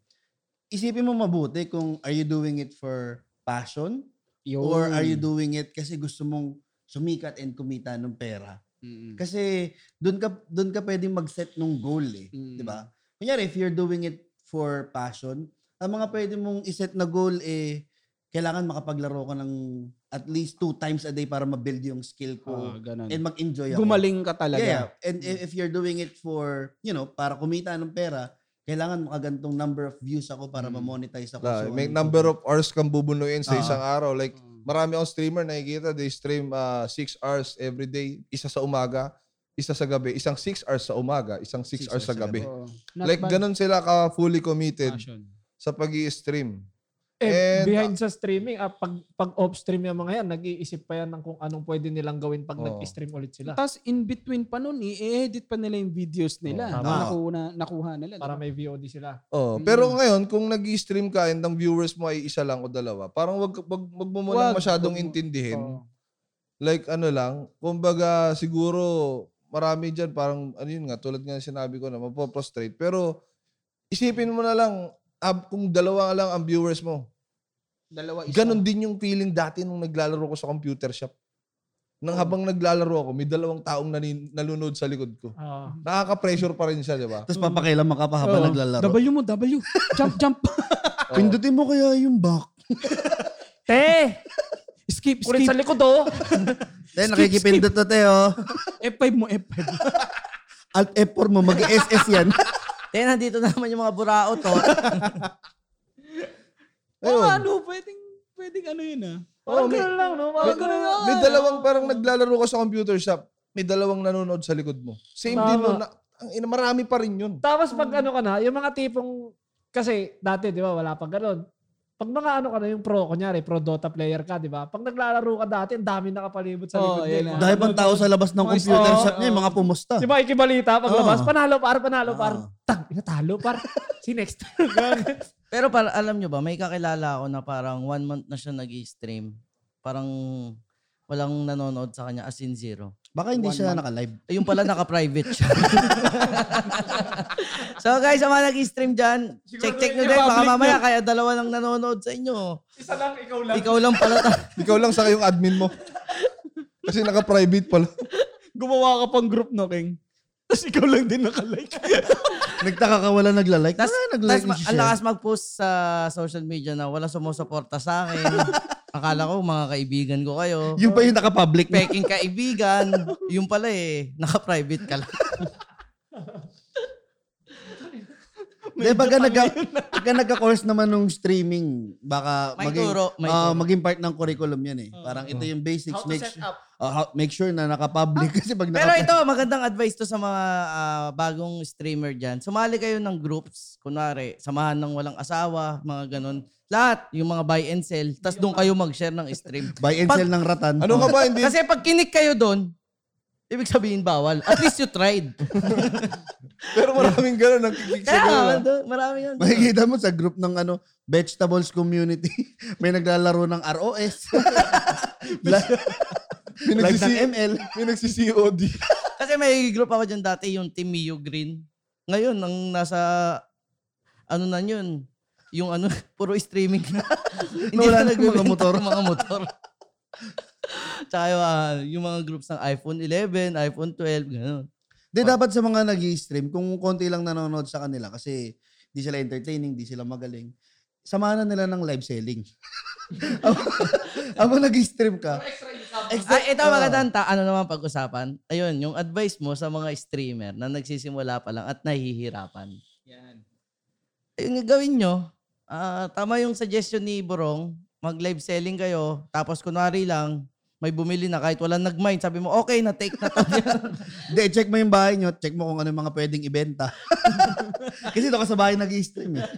isipin mo mabuti kung are you doing it for passion Yun. or are you doing it kasi gusto mong sumikat and kumita ng pera. Mm-mm. Kasi doon ka doon ka pwedeng mag-set ng goal eh, Mm. 'di ba? Kunyari if you're doing it for passion, ang mga pwede mong iset na goal eh kailangan makapaglaro ka ng at least two times a day para ma-build yung skill ko Ah, ganun. and mag-enjoy ako. Gumaling ka talaga. Yeah, and i- if you're doing it for, you know, para kumita ng pera, kailangan makagantong number of views ako para Mm. ma-monetize ako. Na, So, may number of hours kang bubunuin sa Ah. isang araw. Like, Mm. marami akong streamer nakikita, they stream 6 hours every day. Isa sa umaga, isa sa gabi. Isang 6 hours sa umaga, isang 6 Six hours sa hours sa gabi. Oo. Not Like, bad. ganun sila ka fully committed Passion. sa pag stream Eh, And, behind sa streaming, ah, pag, pag off-stream yung mga yan, nag-iisip pa yan ng kung anong pwede nilang gawin pag Oo. nag-stream ulit sila. Tapos in between pa nun, i-edit pa nila yung videos nila. Oo, na nakuha, nakuha nila. Para diba? may VOD sila. Oh, Mm. pero ngayon kung nag-stream ka and ang viewers mo ay isa lang o dalawa, parang wag wag, wag mo muna Wag, masyadong wag intindihin. Oo. Like ano lang, kumbaga siguro marami diyan parang ano yun nga tulad nga ng sinabi ko na mapoprostrate. Pero isipin mo na lang ab, kung dalawa lang ang viewers mo. Dalawa isa. Ganon din yung feeling dati nung naglalaro ko sa computer shop. Nang habang naglalaro ako, may dalawang taong nanin, nalunod sa likod ko. Ah. Nakaka-pressure pa rin siya, di ba? Tapos papakailan ka pa habang Oo. naglalaro. W mo, W. Jump, jump. Pindutin mo kaya yung back. Te! skip, skip. sa likod oh! Te, nakikipindot na te, oh. F5 mo, F5. Alt F4 mo, mag-SS yan. Kaya nandito na naman yung mga burao to. Oo, ano, pwedeng, pwedeng ano yun ah. Oh, ganun lang, no? Mga ganun lang. May dalawang parang naglalaro ka sa computer shop, may dalawang nanonood sa likod mo. Same Tama. din nun. Na, ang ina, marami pa rin yun. Tapos pag ano ka na, yung mga tipong, kasi dati, di ba, wala pang ganun. Pag mga ano ka na, yung pro, kunyari, pro Dota player ka, di ba? Pag naglalaro ka dati, ang dami nakapalibot sa likod. yan niya. na. Dahil pang tao sa labas ng computer isa- shop niya, yung mga pumusta. Di ba, ikibalita, paglabas, Oo. panalo par, panalo par. Oo. Tang, inatalo par. si next. Pero para, alam nyo ba, may kakilala ako na parang one month na siya nag stream Parang walang nanonood sa kanya as in zero. Baka hindi One siya month. naka-live. Ayun pala, naka-private siya. so guys, sa mga nag-stream dyan, check-check nyo din. Baka mamaya kaya dalawa lang nanonood sa inyo. Isa lang, ikaw lang. Ikaw lang pala. Ikaw lang sa yung admin mo. Kasi naka-private pala. Gumawa ka pang group no, King. Tapos ikaw lang din nakalike. Nagtaka ka wala nagla-like. Nag-like ma- ni ang lakas mag-post sa social media na wala sumusuporta sa akin. Akala ko mga kaibigan ko kayo. Yung pa yung naka-public. Peking kaibigan. Yung pala eh, naka-private ka lang. Di ba pagka, nagka, pagka nagka-course naman nung streaming, baka May maging, turo, may ah, turo. maging part ng curriculum yan eh. Parang ito yung basics. How to make, set su- up. ah, how- make sure na naka-public. Kasi pag Pero naka- ito, magandang advice to sa mga ah, bagong streamer dyan. Sumali kayo ng groups. Kunwari, samahan ng walang asawa, mga ganun. Lahat, yung mga buy and sell. Tapos doon kayo mag-share ng stream. buy and Pag- sell ng ratan. Ano ka ba? Hindi, Kasi pag kinik kayo doon, ibig sabihin bawal. At least you tried. Pero maraming ganun ang kikik sa Kaya nga, ah. marami yan. Makikita mo sa group ng ano, vegetables community, may naglalaro ng ROS. Live ng Pinagsisi- ML. Pinagsisi-COD. Kasi may group ako dyan dati, yung Team Mio Green. Ngayon, ang nasa, ano na yun, yung ano, puro streaming na. Hindi Wala na na yung mga nagbebenta motor. ng mga motor. Tsaka yung, ah, yung mga groups ng iPhone 11, iPhone 12, gano'n. Di dapat sa mga nag stream kung konti lang nanonood sa kanila kasi di sila entertaining, di sila magaling. Samahan na nila ng live selling. Habang nag-stream ka. Ah, ito Oo. magandang ano naman pag-usapan. Ayun, yung advice mo sa mga streamer na nagsisimula pa lang at nahihirapan. Yan. Yung gawin nyo, ah, tama yung suggestion ni Borong, mag-live selling kayo, tapos kunwari lang, may bumili na kahit walang nag-mind, sabi mo, okay, na-take na to. Hindi, check mo yung bahay nyo, check mo kung ano yung mga pwedeng ibenta. kasi doon ka sa bahay nag-stream eh.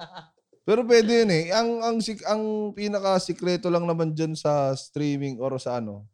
Pero pwede yun eh. Ang, ang, ang pinaka-sikreto lang naman dyan sa streaming or sa ano,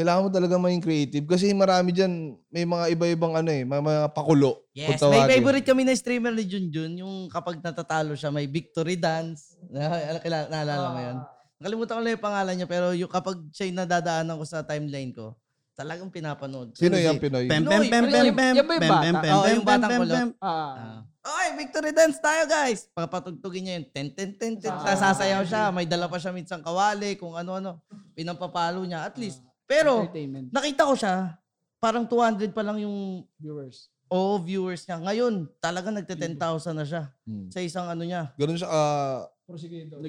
kailangan mo talaga maging creative. Kasi marami dyan, may mga iba-ibang ano eh, mga, mga pakulo. yes, may favorite kami na streamer ni Junjun, yung kapag natatalo siya, may victory dance. Na, kailangan, naalala mo yun? Nakalimutan ko lang yung pangalan niya, pero yung kapag siya'y nadadaanan ko sa timeline ko, talagang pinapanood. Sino yung Pinoy? Pem, pem, pem, pem, pem, yung pem, bata? pem, pem, Oo, pem, yung pem, batang pem, pem. Ah. Ah. Okay, victory dance tayo guys. Papatugtugin niya yung ten ten ten ten. Ah. Sasayaw siya. May dala pa siya minsan kawali, kung ano-ano. Pinampapalo niya at least. Pero Entertainment. nakita ko siya, parang 200 pa lang yung Viewers. oh, viewers niya. Ngayon, talaga nagte 10,000 na siya Hmm. sa isang ano niya. Ganun siya, ah, Prosecutor.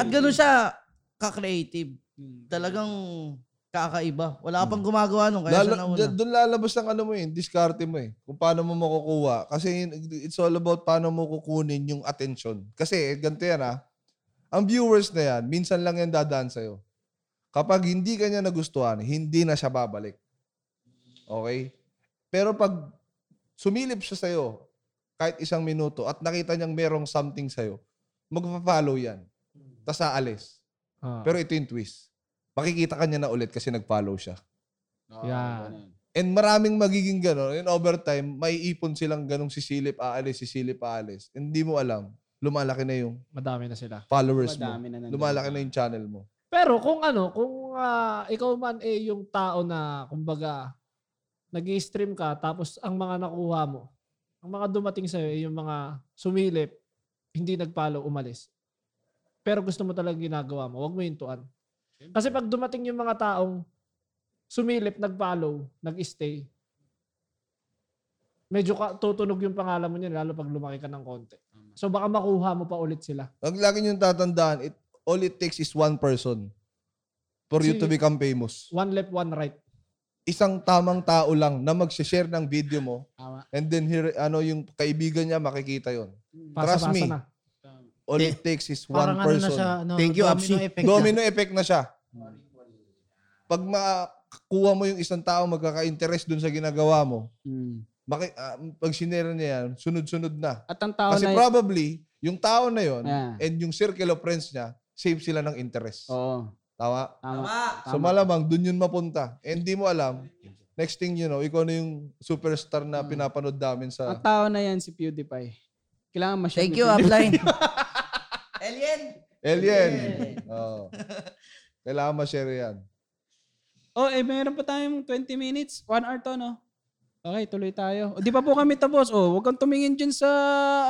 At gano'n siya ka-creative. Hmm. Talagang kakaiba. Wala ka pang gumagawa nun, kaya siya lala, nauna. d- doon lalabas ang ano mo eh, diskarte mo eh. Kung paano mo makukuha. Kasi it's all about paano mo kukunin yung attention. Kasi ganito yan ah. Ang viewers na yan, minsan lang yan dadaan sa'yo. Kapag hindi ka niya nagustuhan, hindi na siya babalik. Okay? Pero pag sumilip siya sa'yo, kahit isang minuto, at nakita niyang merong something sa'yo, magpa-follow yan. Tapos aalis. Ah. Pero ito yung twist. Makikita ka niya na ulit kasi nag-follow siya. Yan. And maraming magiging gano'n. In overtime, may ipon silang ganong sisilip, aalis, sisilip, aalis. And Hindi mo alam. Lumalaki na yung Madami na sila. followers mo. Madami na nandun. Lumalaki na yung channel mo. Pero kung ano, kung ah, ikaw man eh yung tao na, kumbaga, nag stream ka, tapos ang mga nakuha mo, ang mga dumating sa'yo eh yung mga sumilip, hindi nag-follow, umalis. Pero gusto mo talagang ginagawa mo, huwag mo yung tuan. Kasi pag dumating yung mga taong sumilip, nag-follow, nag-stay, medyo ka, tutunog yung pangalan mo niya, lalo pag lumaki ka ng konti. So baka makuha mo pa ulit sila. Ang lagi niyong tatandaan, it, all it takes is one person for you to become famous. One left, one right. Isang tamang tao lang na mag-share ng video mo Tama. and then here, ano yung kaibigan niya makikita yon. Trust Pasa-pasa me. na. All it takes is one Parang ano na person. siya, ano, Thank you, domino Apsi. effect na. Domino effect na siya. Pag makuha mo yung isang tao magkaka-interest dun sa ginagawa mo, Mm. maki, ah, pag sinera niya yan, sunod-sunod na. At ang tao Kasi na... probably, yung tao na yon Yeah. and yung circle of friends niya, save sila ng interest. Oo. Tama? Tama. So malamang, dun yun mapunta. And di mo alam, next thing you know, ikaw na yung superstar na pinapanood namin sa... Ang tao na yan si PewDiePie. Kailangan ma-share Thank ni you, PewDiePie. Upline. Alien! Alien! Oo. Kailangan ma-share yan. Oh, eh, meron pa tayong 20 minutes. One hour to, no? Okay, tuloy tayo. O, di pa po kami tapos. Oh, huwag kang tumingin dyan sa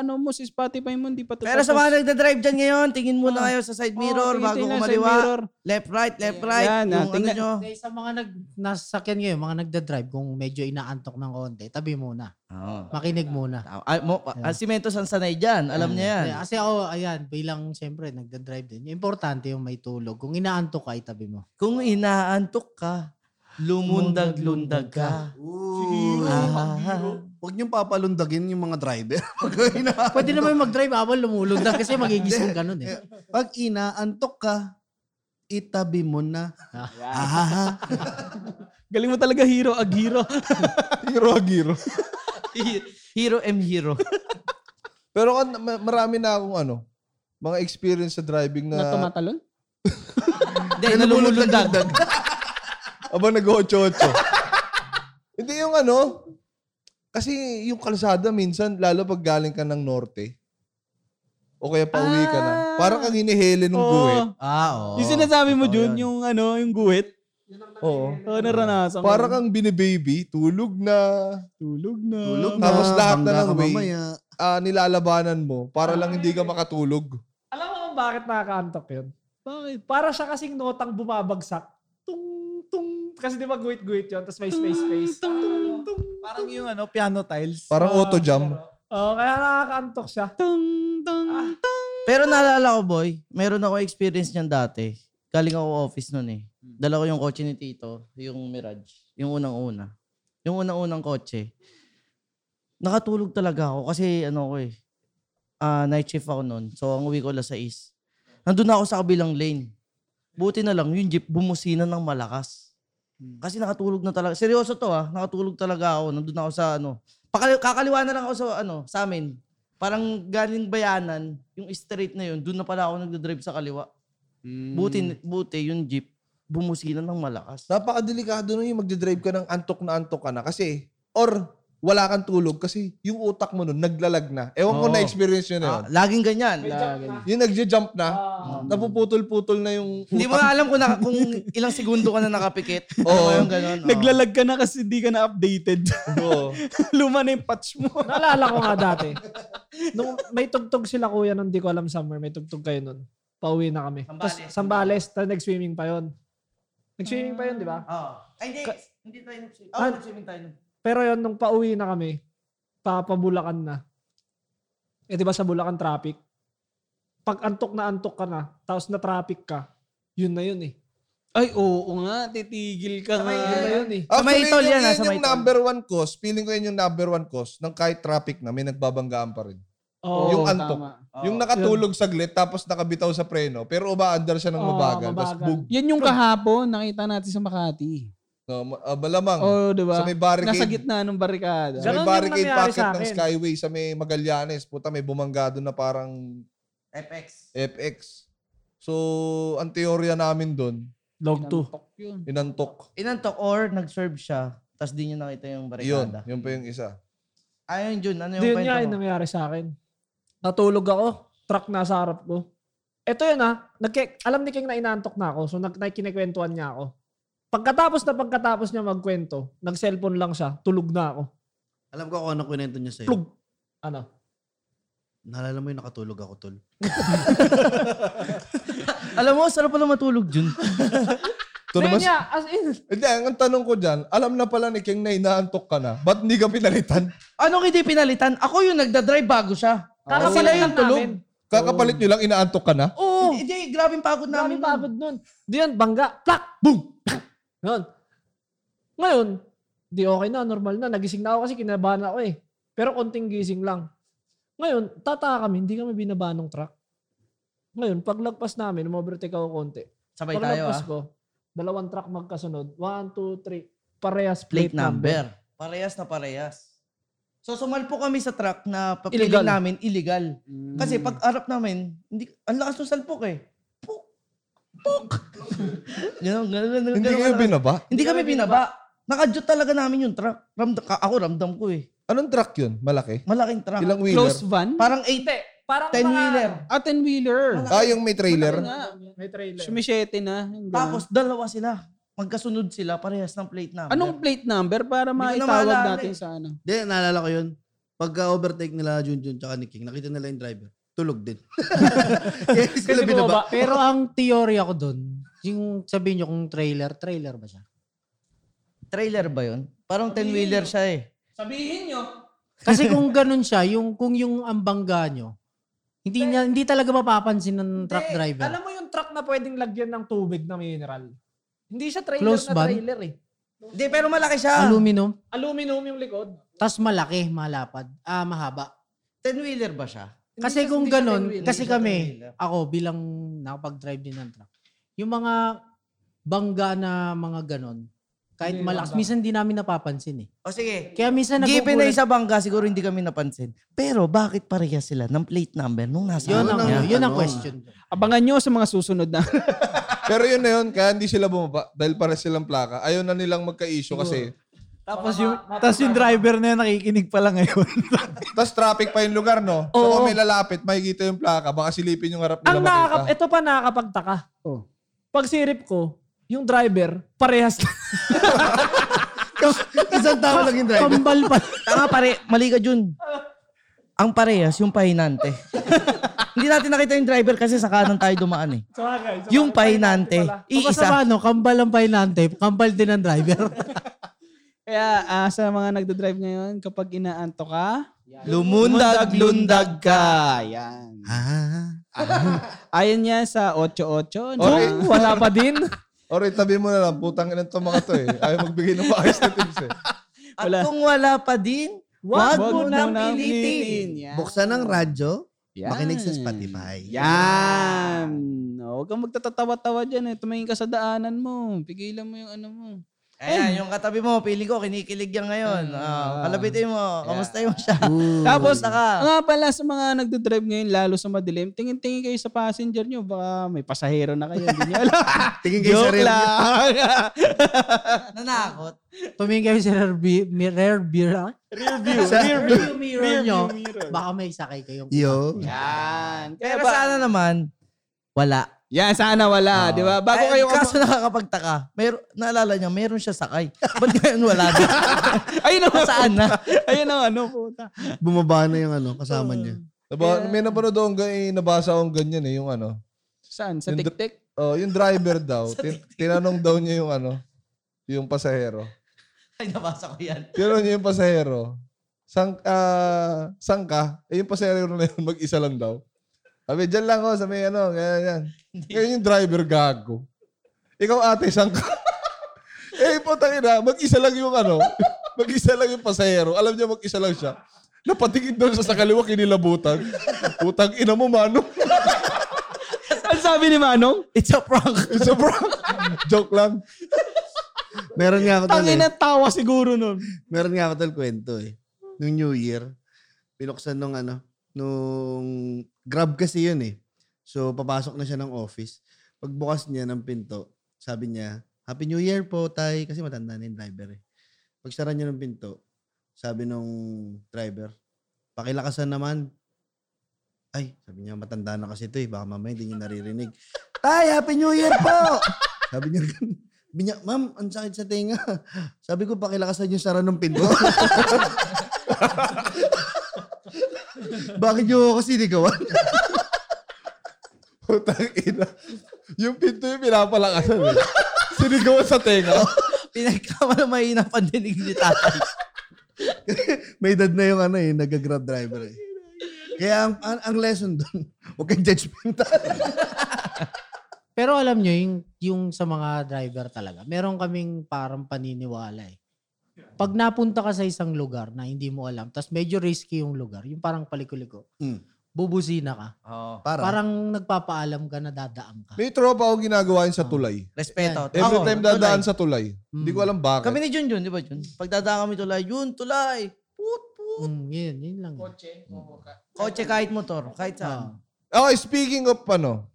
ano mo, si Spotify mo. Di pa to Pero sa tapos. mga nagda-drive dyan ngayon, tingin muna Ah. kayo sa side Oh, mirror tingin- bago tingnan sa kumaliwa. mirror. Left, right, left, right. Yan, ah, yung ano tingnan- nyo. Hindi, sa mga nag, nasa sakyan ngayon, mga nagda-drive, kung medyo inaantok ng konti, tabi muna. Oo. Makinig muna. Ah, Ay, mo, ah, si Mentos ang sanay dyan. Alam niya yan. Kasi ako, ayan, bilang siyempre, nagda-drive din. Importante yung may tulog. Kung inaantok ka, itabi mo. Kung inaantok ka, lumundag-lundag ka. Ooh. Ah. Huwag niyong papalundagin yung mga driver. Pag ina- Pwede naman mag-drive habang lumulundag kasi magigising ka nun eh. Pag inaantok ka, itabi mo na. Ah. Ah, Galing mo talaga, hero, ag hero. Hero, hero. Hero M Hero. Pero kan- ma- marami na akong ano, mga experience sa driving na na, tumatalon? Hindi, nalulundag. Aba nag-8-8. Hindi yung ano, kasi yung kalsada minsan, lalo pag galing ka ng norte, o kaya pauwi ka na, Ah. parang kang hinihele ng Oo. guhit. Ah, oo. Yung sinasabi mo, Jun, yan. yung ano, yung guhit. Oo. Oo, naranasan ko. Parang kang binibaby, tulog na. tulog na. Tulog na. Tapos lahat na bangga ng ka way. mamaya. ah, nilalabanan mo para lang hindi ka makatulog. Alam mo kung bakit nakakaantok yun? Bakit? Para siya kasing notang bumabagsak. Tung, tung. Kasi di ba guhit-guhit yun, tapos may space-space. Tung, tung. Parang yung ano, piano tiles. Parang auto jam. Oo, kaya nakakaantok siya. Tung, tung, Ah. tung. Pero naalala ko, boy, meron ako experience niyan dati. Galing ako office noon eh. Dala ko yung kotse ni Tito, yung Mirage. Yung unang-una. Yung unang-unang kotse. Nakatulog talaga ako kasi ano ko eh. ah, night shift ako noon. So ang uwi ko alas 6. Nandun na ako sa kabilang lane. Buti na lang, yung jeep bumusina ng malakas. Kasi nakatulog na talaga. Seryoso to ah. Nakatulog talaga ako. Nandun ako sa ano. Pakali- kakaliwa na lang ako sa ano, sa amin. Parang galing bayanan, yung straight na yun, doon na pala ako nagdadrive sa kaliwa. Buti, buti yung jeep, bumusina ng malakas. Napakadelikado nun yung magdadrive ka ng antok na antok ka na. Kasi, or wala kang tulog kasi yung utak mo nun naglalag na. Ewan ko Oo. na-experience yun na yun. Ah, laging ganyan. Yung nagja-jump na, Ah. napuputol-putol na yung Hindi mo utak. nga alam kung, na, kung ilang segundo ka na nakapikit. Oo. Oo. Yung ganun. oo. Naglalag ka na kasi hindi ka na updated. Oo. Luma na yung patch mo. Naalala ko nga dati. Nung may tugtog sila kuya nung di ko alam summer, may tugtog kayo nun. Pauwi na kami. Tapos Sambales. Sambales, tapos nag-swimming pa yon. Nag-swimming pa yon, di ba? Oo. Ay, hindi. Ka- hindi tayo nag-swimming. Ah, Oh, nag-swimming tayo. nun. Pero yon nung pauwi na kami, papabulakan na. Eh di ba sa Bulacan traffic? Pag antok na antok ka na, tapos na traffic ka, yun na yun eh. Ay, oo nga. Titigil ka nga. Yun na yun eh. Sa may Actually, tol yung, yan, ah, yun sa may yung tol. number one cause. Feeling ko yun yung number one cause ng kahit traffic na may nagbabanggaan pa rin. Oo, yung tama. antok. Oo. yung nakatulog saglit tapos nakabitaw sa preno pero umaandar siya ng Oo, mabagal. Tapos mabagal. bug. Yan yung kahapon, nakita natin sa Makati. No, ah, malamang. Oo, di ba? Sa may barricade. Nasa gitna ng barikada. Sa may barricade sa ng. Skyway sa may Magallanes. Puta, may bumanggado na parang FX. FX. So, ang teorya namin doon, Log 2. Nantok yun. inantok. Inantok or nag-serve siya, tapos di niya nakita yung Yun, barikada. yun pa yung isa. Ayun, Jun. Ano yung Yun nga yung mo? nangyari sa akin. Natulog ako, truck nasa harap ko. Ito yun ha, nagke, alam ni King na inantok na ako, so nag, nakikinikwentuhan niya ako. Pagkatapos na pagkatapos niya magkwento, nag-cellphone lang siya, tulog na ako. Alam ko kung ano kwento niya sa'yo. Plug! Ano? Naalala mo yung nakatulog ako, tol. Alam mo, sarap pala matulog, Jun. Ito Hindi naman, niya, as in, hindi, ang tanong ko dyan, alam na pala ni King na inaantok ka na. Ba't hindi ka pinalitan? Anong hindi pinalitan? Ako yung nagdadrive bago siya. kakapalit sila yung tulog. namin. Kakapalit nyo lang, inaantok ka na? Oo! Hindi, grabe pagod Dami namin. nun. pagod nun. Di yan, bangga, plak, boom! Yun. Ngayon, di okay na, normal na. Nagising na ako kasi kinabahan ako eh. Pero konting gising lang. Ngayon, tataka kami, hindi kami binaba ng truck. Ngayon, paglagpas namin, umovertake ako konti. Sabay tayo Paglagpas ah. ko, dalawang truck magkasunod. One, two, three. Parehas Plate number. Parehas na parehas. So sumalpo kami sa truck na papiling Illegal. namin illegal. Kasi pag harap namin, hindi, ang lakas ng salpok eh. Puk! Ganun, ganun, ganun, Hindi kayo kalakas. binaba? Hindi kami binaba. Nakadjut talaga namin yung truck. Ramdam, ka- ako ramdam ko eh. Anong truck yun? Malaki? Malaking truck. Ilang wheeler? Close van? Parang 8, Hindi, parang 10 wheeler. Ah, 10-wheeler. Ah, yung may trailer? May trailer. Sumishete na. yung ganun. Tapos dalawa sila. Magkasunod sila, parehas ng plate number. Anong plate number para Hindi ko na maitawag maalala natin eh. sa ano? Hindi, naalala ko yun. Pagka overtake nila Junjun tsaka ni King, nakita nila yung driver. Tulog din. Sila Kasi binaba. bumaba. Pero ang teorya ko doon, yung sabihin nyo kung trailer, trailer ba siya? Trailer ba yun? Parang 10-wheeler siya eh. Sabihin nyo. Kasi kung ganun siya, yung kung yung ambangga nyo, hindi niya hindi talaga mapapansin ng truck Hindi, driver. Alam mo yung truck na pwedeng lagyan ng tubig na mineral. Hindi siya trailer Close na van? trailer eh. Hindi, pero malaki siya. Aluminum, Aluminum yung likod. tas malaki, malapad, ah mahaba. 10-wheeler ba siya? Kasi kung ganun, kasi kami, ako bilang nakapag-drive din ng truck, yung mga bangga na mga ganun, kahit Hindi, malakas, bangga. minsan di namin napapansin eh. O sige. Kaya minsan Given na nagugulat. isa bangga, siguro hindi kami napansin. Pero bakit parehas sila ng plate number nung nasa Yun ang, niya? yun ang Ano? question. Abangan nyo sa mga susunod na. Pero yun na yun, kaya hindi sila bumaba dahil para silang plaka. Ayaw na nilang magka-issue kasi Tapos yung, tapos yung driver na yan nakikinig pala ngayon. Tapos traffic pa yung lugar, no? So Oo. kung may lalapit, makikita yung plaka. Baka silipin yung harap nila Ang nakaka makita. ito pa nakakapagtaka. Oh. Pag sirip ko, yung driver, parehas. Isang tao lang yung driver. Kambal pa. Tanga pare, mali ka Jun. Ang parehas, yung pahinante. Hindi natin nakita yung driver kasi sa kanan tayo dumaan eh. Yung pahinante, Basta iisa. paano, kambal ang pahinante, kambal din ang driver. Kaya ah, sa mga nagdo-drive ngayon, kapag inaanto ka, Lumundag-lundag ka. Yan. Ah. Ayon yan sa 8-8. No? Okay. Wala pa din. Or itabi mo na lang, putang ina to mga to eh. Ayaw magbigay ng maayos na tips eh. At Wala. kung wala pa din, wag mo nang pilitin. Yan. Buksan ang radyo, Yan. makinig sa Spotify. Yan. No, huwag kang magtatatawa-tawa dyan eh. Tumingin ka sa daanan mo. Pigilan mo yung ano mo. Ayan, yung katabi mo, pili ko, kinikilig yan ngayon. Ah, kalabitin mo, kamusta mo siya? Tapos, Kamusta ka? nga pala sa mga nagdo-drive ngayon, lalo sa madilim, tingin-tingin kayo sa passenger nyo. Baka may pasahero na kayo. Hindi nyo alam. Tingin kayo sa Joke rear view. lang. Nanakot. Tumingin kayo sa rear, mi- rear mirror. Rear view. Sa rear view mirror Rear nyo, view mirror. baka may sakay kayong Yo. Yan. Kaya Pero ba, sana naman, wala. Yan, sana wala. Di ba? Bago Ay, kayo... kaso nakakapagtaka. Meron, naalala niya, meron siya sakay. Ba't ngayon wala na? Ayun ang Saan na? Ayun ang ano, puta. Bumaba na yung ano, kasama niya. Naba, May napanood akong ganyan, nabasa akong ganyan eh, yung ano. Saan? Sa Yung- tik-tik? Oh, yung driver daw, tin- tinanong daw niya yung ano, yung pasahero. Ay, nabasa ko yan. Tinanong niya yung pasahero, sang, ah, sang ka? Eh, yung pasahero na yun, mag-isa lang daw. Sabi, dyan lang ako sa may ano, ganyan, yan. Ngayon yung driver gago. Ikaw ate, sang ka? eh, putang ina, mag-isa lang yung ano, mag-isa lang yung pasahero. Alam niya, mag-isa lang siya. Napatingin doon sa sa kaliwa, kinilabutan. Putang ina mo, mano. Ano sabi ni Manong? It's a prank. It's a prank. Joke lang. Meron nga ako tol Tangin eh. na tawa siguro nun. Meron nga ako tol kwento eh. Nung New Year, pinuksan nung ano, nung grab kasi yun eh. So, papasok na siya ng office. Pagbukas niya ng pinto, sabi niya, Happy New Year po, tay. Kasi matanda na yung driver eh. Pagsara niya ng pinto, sabi nung driver, pakilakasan naman. Ay, sabi niya, matanda na kasi ito eh. Baka mamaya hindi niya naririnig. Tay, Happy New Year po! sabi niya, sabi niya, ma'am, ang sakit sa tenga. Sabi ko, pakilakasan yung sara ng pinto. Bakit niyo ako sinigawan? Putang ina. Yung pinto yung pinapalakasan eh. Sinigawan sa tenga. Pinagkama na mahina pandinig ni tatay. May edad na yung ano eh, nag-grab driver eh. Kaya ang, ang, ang lesson doon, huwag kang judgmental. Pero alam nyo, yung, yung sa mga driver talaga, meron kaming parang paniniwala eh. Pag napunta ka sa isang lugar na hindi mo alam, tapos medyo risky yung lugar, yung parang palikuliko, Hmm. bubusina ka. Oo. Para. Parang nagpapaalam ka na dadaan ka. May tropa ako ginagawa yun sa tulay. Respeto. Every Ako, time dadaan tulay. sa tulay. Hindi ko alam bakit. Kami ni Jun Jun, di ba Jun? Pag dadaan kami tulay, Jun, tulay. Put, put. Mm, yun, yun lang. Kotse kahit motor, kahit saan. Ah. Okay, speaking of ano,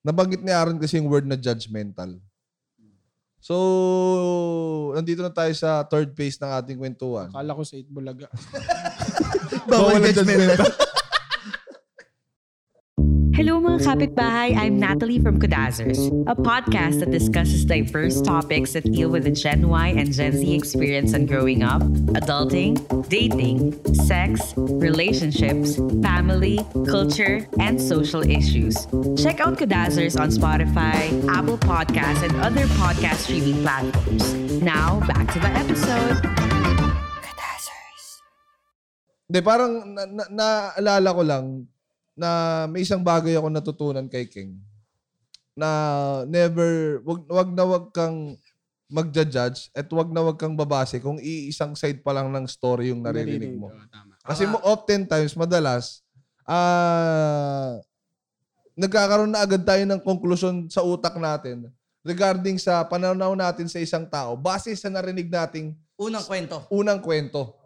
nabanggit ni Aaron kasi yung word na judgmental. So, nandito na tayo sa third phase ng ating kwentuhan. Akala ko sa Itbulaga. Bawal ang judgmental. Hello mga kapitbahay, I'm Natalie from Kudazers, a podcast that discusses diverse topics that deal with the Gen Y and Gen Z experience on growing up, adulting, dating, sex, relationships, family, culture, and social issues. Check out Kudazers on Spotify, Apple Podcasts, and other podcast streaming platforms. Now, back to the episode. Hindi, parang na, na, naalala ko lang na may isang bagay ako natutunan kay King na never, wag, wag na wag kang magja-judge at wag na wag kang babase kung iisang side pa lang ng story yung naririnig mo. Kasi mo oftentimes, madalas, ah nagkakaroon na agad tayo ng konklusyon sa utak natin regarding sa pananaw natin sa isang tao base sa narinig nating Unang kwento. unang kwento.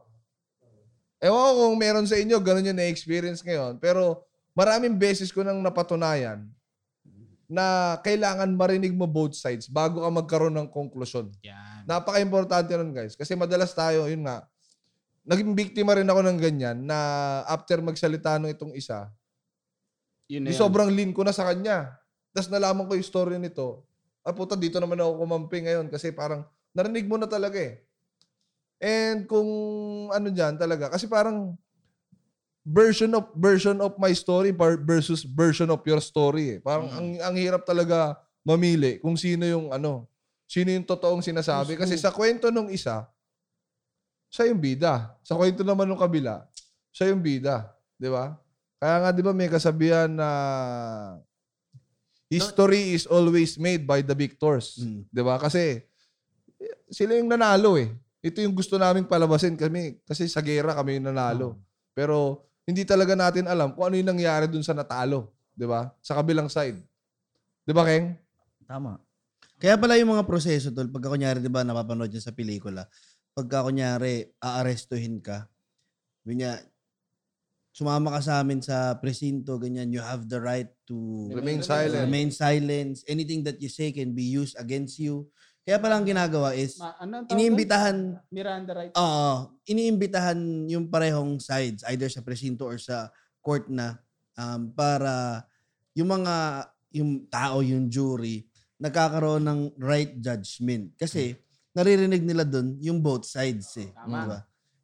Ewan ko kung meron sa inyo, ganun yung na-experience ngayon. Pero maraming beses ko nang napatunayan na kailangan marinig mo both sides bago ka magkaroon ng konklusyon. Yan. Napaka-importante nun guys. Kasi madalas tayo, yun nga, naging biktima rin ako ng ganyan na after magsalita nung itong isa, Yun di sobrang lean ko na sa kanya. Tapos nalaman ko yung story nito. Ah, puta, dito naman ako kumampi ngayon kasi parang narinig mo na talaga eh. And kung ano dyan talaga, kasi parang version of version of my story versus version of your story eh. Parang ang, ang hirap talaga mamili kung sino yung ano, sino yung totoong sinasabi. Kasi sa kwento nung isa, siya yung bida. Sa kwento naman nung kabila, siya yung bida. Di ba? Kaya nga, di ba, may kasabihan na history is always made by the victors. Mm. Di ba? Kasi eh, sila yung nanalo eh. Ito yung gusto naming palabasin kami. Kasi sa gera kami yung nanalo. Pero hindi talaga natin alam kung ano yung nangyari dun sa natalo. Di ba? Sa kabilang side. Di ba, Keng? Tama. Kaya pala yung mga proseso, tol, pagka kunyari, di ba, napapanood niya sa pelikula, pagka kunyari, aarestuhin ka, ganyan, sumama ka sa amin sa presinto, ganyan, you have the right to Remain silent. remain silent. Anything that you say can be used against you. Kaya pala ang ginagawa is, Ma- ano iniimbitahan, doon? Miranda right. Oo. iniimbitahan yung parehong sides, either sa presinto or sa court na, um, para yung mga, yung tao, yung jury, nagkakaroon ng right judgment. Kasi, naririnig nila dun yung both sides eh. Tama. Diba?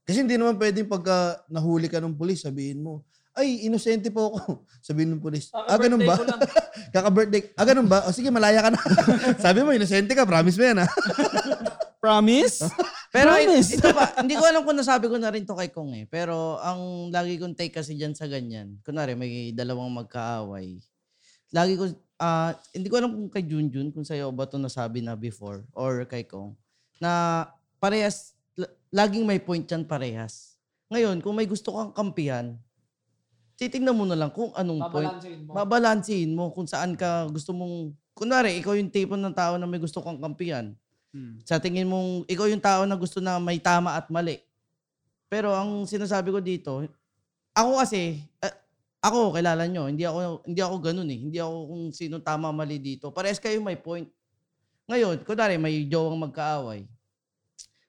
Kasi hindi naman pwedeng pagka nahuli ka ng pulis, sabihin mo, ay, inosente po ako. Sabihin ng pulis, ah, ganun ba? Kaka-birthday. Ah, ganun ba? O sige, malaya ka na. Sabi mo, inosente ka. Promise mo yan, ha? Promise? Pero Promise. ito pa, hindi ko alam kung nasabi ko na rin to kay Kong eh. Pero ang lagi kong take kasi dyan sa ganyan, kunwari may dalawang magkaaway. Lagi ko, ah, hindi ko alam kung kay Junjun, kung sa'yo ba to nasabi na before, or kay Kong, na parehas, la- laging may point yan parehas. Ngayon, kung may gusto kang kampihan, titingnan mo na lang kung anong point. Babalansin mo. Babalansin mo kung saan ka gusto mong, kunwari, ikaw yung tipo ng tao na may gusto kang kampihan. Hmm. Sa tingin mong, ikaw yung tao na gusto na may tama at mali. Pero ang sinasabi ko dito, ako kasi, ah, ako, kilala nyo, hindi ako, hindi ako ganun eh. Hindi ako kung sino tama mali dito. Parehas kayo may point. Ngayon, kunwari may jowang magkaaway.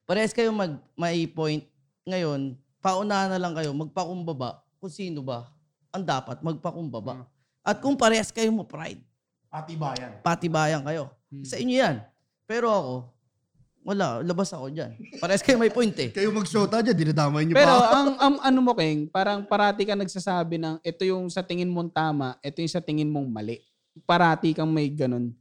Parehas kayo mag, may point. Ngayon, paunahan na lang kayo, magpakumbaba kung sino ba ang dapat magpakumbaba. At kung parehas kayo mo pride, Atibayan. patibayan kayo. Sa inyo yan. Pero ako, wala, labas ako dyan. Parehas kayo may point eh. Kayo mag-shota dyan, dinadamay niyo Pero pa. ang, ang ano mo, Keng, parang parati ka nagsasabi ng ito yung sa tingin mong tama, ito yung sa tingin mong mali. Parati kang may ganun.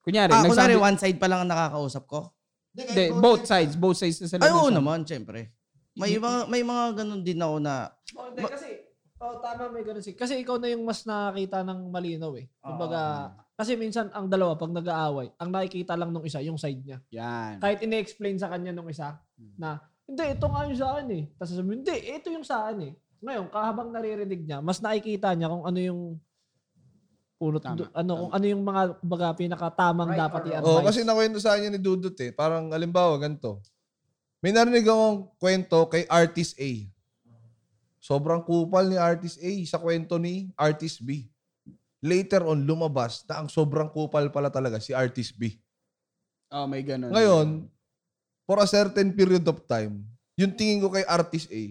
Kunyari, Ah, nagsabi, one side pa lang ang nakakausap ko. Hindi, both sides, both sides na sila. Ay, oo naman, syempre. May mga, may mga ganun din ako na, Oh, hindi, kasi, oh, tama may ganun si. Kasi ikaw na yung mas nakakita ng malinaw eh. Kumbaga, kasi minsan ang dalawa pag nag-aaway, ang nakikita lang nung isa, yung side niya. Yan. Kahit ini-explain sa kanya nung isa na, hindi, ito nga yung sa akin eh. Tapos sasabihin, hindi, ito yung sa akin eh. Ngayon, kahabang naririnig niya, mas nakikita niya kung ano yung punot, Tama, do- ano, kung ano yung mga, kumbaga, pinakatamang dapat i-advise. Oo, kasi nakwento sa akin ni Dudut eh. Parang, alimbawa, ganito. May narinig akong kwento kay Artist A. Sobrang kupal ni Artist A sa kwento ni Artist B. Later on, lumabas na ang sobrang kupal pala talaga si Artist B. Oh, may ganun. Ngayon, for a certain period of time, yung tingin ko kay Artist A,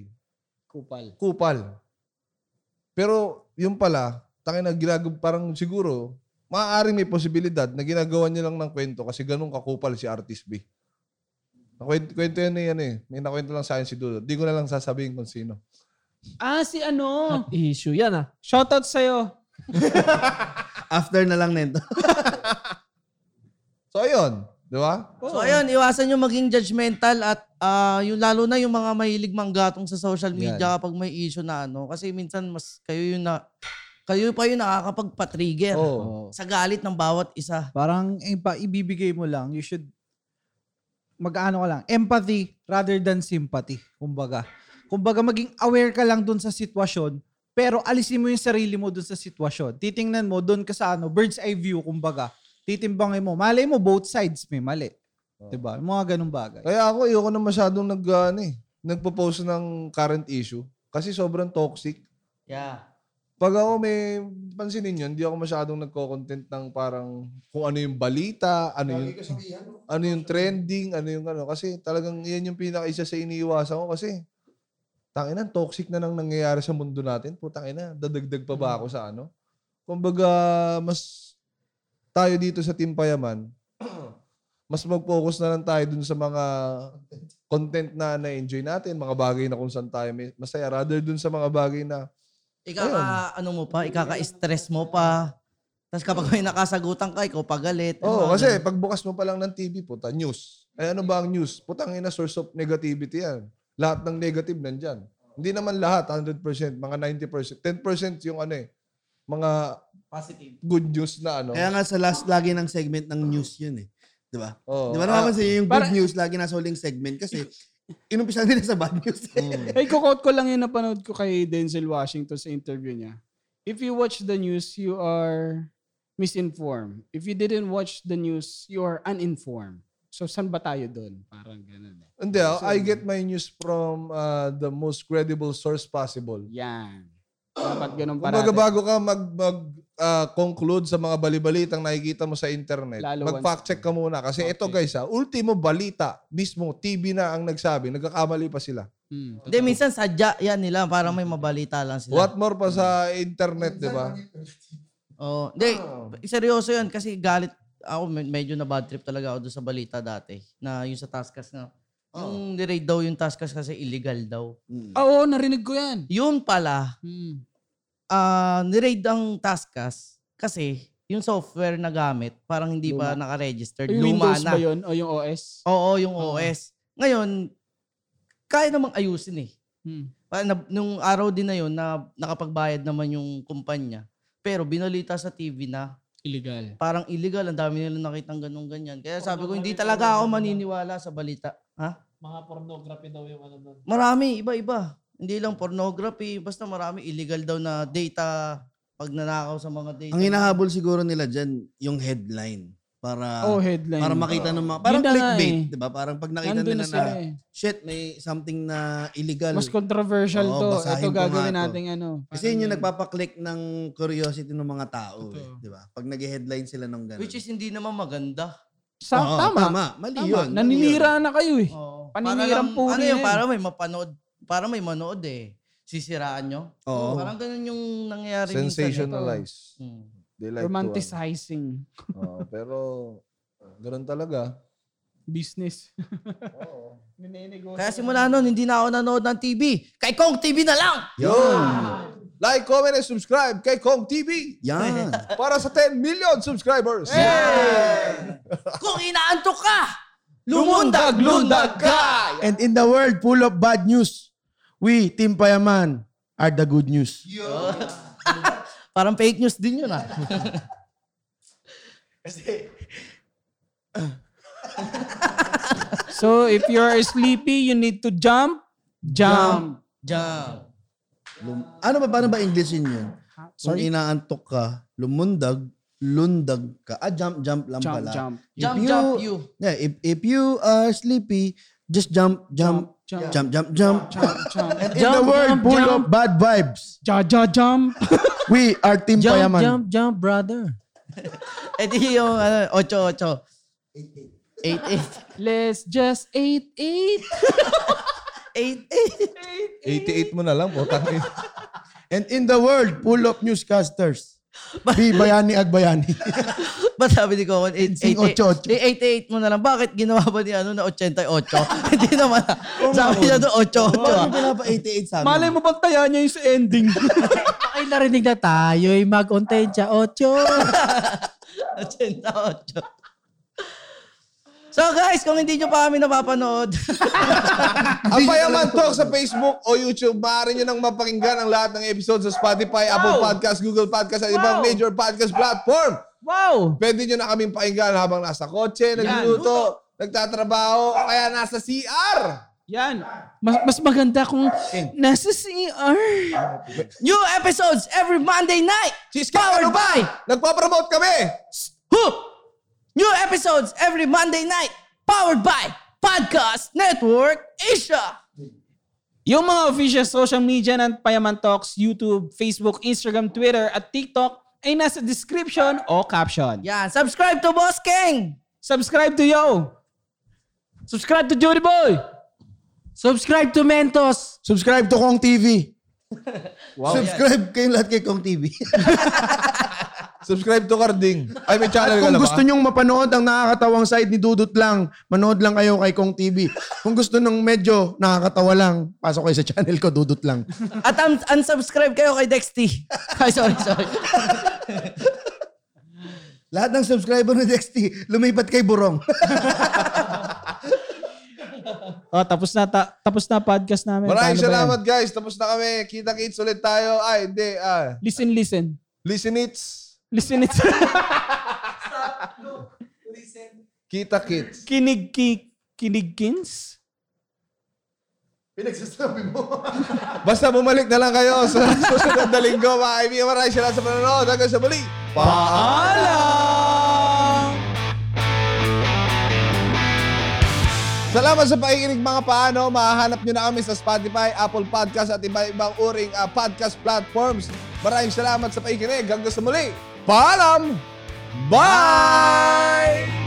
kupal. kupal. Pero yung pala, tangin na ginagawa, parang siguro, maaaring may posibilidad na ginagawa niya lang ng kwento kasi ganun kakupal si Artist B. Nakwento, kwento yan eh, yan eh. May nakwento lang sa akin si Dudo. Di ko na lang sasabihin kung sino. Ah, si ano? Hot issue yan ah. Shoutout sa'yo. After na lang nito. So, ayun. Di ba? So ayun, iwasan nyo maging judgmental at ah, yung lalo na yung mga mahilig manggatong sa social media kapag may issue na ano. Kasi minsan mas kayo yung na, kayo pa yung nakakapagpa-trigger Oo. sa galit ng bawat isa. Parang ipa, ibibigay mo lang, you should mag-ano ka lang, empathy rather than sympathy. Kumbaga. Kumbaga maging aware ka lang dun sa sitwasyon, pero alisin mo yung sarili mo dun sa sitwasyon. Titingnan mo dun ka sa ano, bird's eye view, kumbaga. Titimbangin mo. Malay mo, both sides may mali. Diba? Yung mga ganung bagay. Kaya ako, ayoko na masyadong nag, ano eh, nagpo-post ng current issue. Kasi sobrang toxic. Yeah. pag ako may pansinin yun, hindi ako masyadong nagko-content ng parang kung ano yung balita, ano yung ano yung trending, ano yung ano. Kasi talagang yan yung pinaka isa sa iniiwasan ko kasi tangina, toxic na nang nangyayari sa mundo natin. Putang ina, dadagdag pa ba ako sa ano? Kumbaga, mas tayo dito sa Team Payaman, mas mag-focus na lang tayo dun sa mga content na na-enjoy natin, mga bagay na kung saan tayo may- masaya, rather dun sa mga bagay na Ikaka, ano mo pa, ikaka-stress mo pa. Tapos kapag may nakasagutan ka, ikaw pagalit. Oo, Ano, kasi pagbukas mo pa lang ng TV, puta, news. Eh ano ba ang news? Putang ina, source of negativity yan. Lahat ng negative nandyan. Hindi naman lahat, 100%, mga 90%. 10% yung ano eh, mga Positive. good news na ano. Kaya nga sa last lagi ng segment ng news yun eh. Di ba? Oo. Di ba naman yung good para- news lagi nasa huling segment kasi inumpisa nila sa bad news. mm. Ay, kukot ko lang yung napanood ko kay Denzel Washington sa interview niya. If you watch the news, you are misinformed. If you didn't watch the news, you are uninformed. So, saan ba tayo doon? Parang ganun eh. Hindi, ah, I get my news from uh, the most credible source possible. Yan. Dapat ganun Kumbaga parati. bago ka mag, mag ah, conclude sa mga balibalitang nakikita mo sa internet, Lalo mag-fact check ka muna. Kasi ito guys, ha, ultimo balita, mismo TV na ang nagsabi, nagkakamali pa sila. Hmm, Hindi, minsan sadya yan nila. Parang may mabalita lang sila. What more pa sa internet, di ba? Oh, hindi, seryoso yan kasi galit ako med- medyo na bad trip talaga ako doon sa balita dati na yung sa Taskas na yung niraid daw yung Taskas kasi illegal daw. Ah, Oo, narinig ko yan. Yun pala, Hmm. ah niraid ang Taskas kasi yung software na gamit parang hindi pa naka-registered. Yung Luma Windows na. ba yun? O yung OS? Oo, yung OS. Ngayon, kaya namang ayusin eh. Hmm. Nung araw din na yun na nakapagbayad naman yung kumpanya. Pero binalita sa TV na Illegal. parang illegal. Ang dami nila nakita ng ganun ganyan. Kaya sabi ko, hindi talaga ako maniniwala sa balita. Ha? Mga pornography daw yung ano nun. Marami, iba-iba. Hindi lang pornography, basta marami illegal daw na data pag nanakaw sa mga data. Ang hinahabol siguro nila dyan, yung headline. Para oh, headline. para makita ng mga parang Yun na nga clickbait, eh. 'di ba? Parang pag nakita Nandun nila na sila na eh. shit, may something na illegal. Mas controversial Oo, to. basahin Ito ko nga gagawin to. natin ano. Kasi yun yung nagpapaklik ng curiosity ng mga tao, eh, Totoo. 'di ba? Pag nag-headline sila ng ganun. Which is hindi naman maganda. Sa, Oo, tama. tama. Mali Tama. yun. Naninira na kayo eh. Oo. Paninirang lang- puri Ano na yun, yun. para may mapanood. Para may manood eh. Sisiraan nyo. Oo. Parang ganun yung nangyayari minsan. eh. Sensationalize. Hmm. They like Romanticizing to. ano. Oo, pero ganun talaga. business. Oo. Kaya simula nun, hindi na ako nanood ng TV. Kay Kong TV na lang! Yun! Like, comment, and subscribe kay Kong TV Yan. para sa 10 million subscribers. Kung inaantok ka, lumundag, lundag ka! And in the world full of bad news, we, Team Payaman, are the good news. Parang fake news din yun ah. So, if you're sleepy, you need to jump. Jump. Jump. Lum- ano ba, paano ba Englishin yun? Kung inaantok ka, lumundag, lundag ka. Ah, jump, jump lang Jump, pala. jump. If Jump, you- jump, you. Yeah, if, if you are sleepy, just jump, jump, Jump, jump, jump, jump. Jump, jump. And in the world full of bad vibes, Ja, ja, jump. we are Team Jump, Payaman. jump, jump, brother. Eh di yung ano, 8-8. 8-8. Let's just eat, eat. 8-8. 88 mo na lang, putang ina. And in the world full of newscasters, be Bayani Agbayani. Ba't sabi ni Coco, 8-8? Sing 88. Eh, 88 mo na lang. Bakit ginawa ba ni ano na 88? Hindi naman. Sabi niya doon 88. Bakit pinapa-88 sa amin? Malay mo bang taya niya yung sa ending? Ay, narinig na tayo ay mag-contentya. Ocho. 88. So guys, kung hindi nyo pa kami napapanood, Ang Payaman Talk sa Facebook o YouTube, maaari nyo nang mapakinggan ang lahat ng episodes sa Spotify, Apple Podcast, Google Podcast, at ibang major podcast platform. wow! Pwede nyo na kaming pakinggan habang nasa kotse, nagluluto, nagtatrabaho, o kaya nasa CR. Yan. Mas, mas maganda kung nasa CR. new episodes every Monday night. Cheesecake, Powered ano ba? by Nagpapromote kami. Who? New episodes every Monday night. Powered by Podcast Network Asia. Yung mga official social media ng Payaman Talks, YouTube, Facebook, Instagram, Twitter, at TikTok ay nasa description o caption. Yan, subscribe to Boss King! Subscribe to Yo! Subscribe to Judy Boy! Subscribe to Mentos! Subscribe to Kong TV. Subscribe kayong lahat kay Kong TV. Subscribe to Carding. Ay, may channel At ka kung na ba? gusto nyong mapanood ang nakakatawang side ni Dudut lang, manood lang kayo kay Kong TV. Kung gusto nung medyo nakakatawa lang, pasok kayo sa channel ko, Dudut lang. At un- unsubscribe kayo kay Dexty. Ay, sorry, sorry. lahat ng subscriber ni Dexty, lumipat kay Burong. Oh, tapos na ta- tapos na podcast namin. Maraming Paano ba yan? salamat guys. Tapos na kami. Kita-kits ulit tayo. Ay, hindi. Ah, Listen, listen. listen it's. Listen it. Kita-kits. kinig ki kinigkins? Pinagsasabi mo. Basta bumalik na lang kayo sa susunod na linggo. Mga kaibigan, maraming salamat sa panonood. Hanggang sa muli. Paalam! Salamat sa pakikinig mga paano. Mahahanap nyo na kami sa Spotify, Apple Podcast at iba-ibang uring ah, podcast platforms. Maraming salamat sa pakikinig. Hanggang sa muli. Paalam! Bye!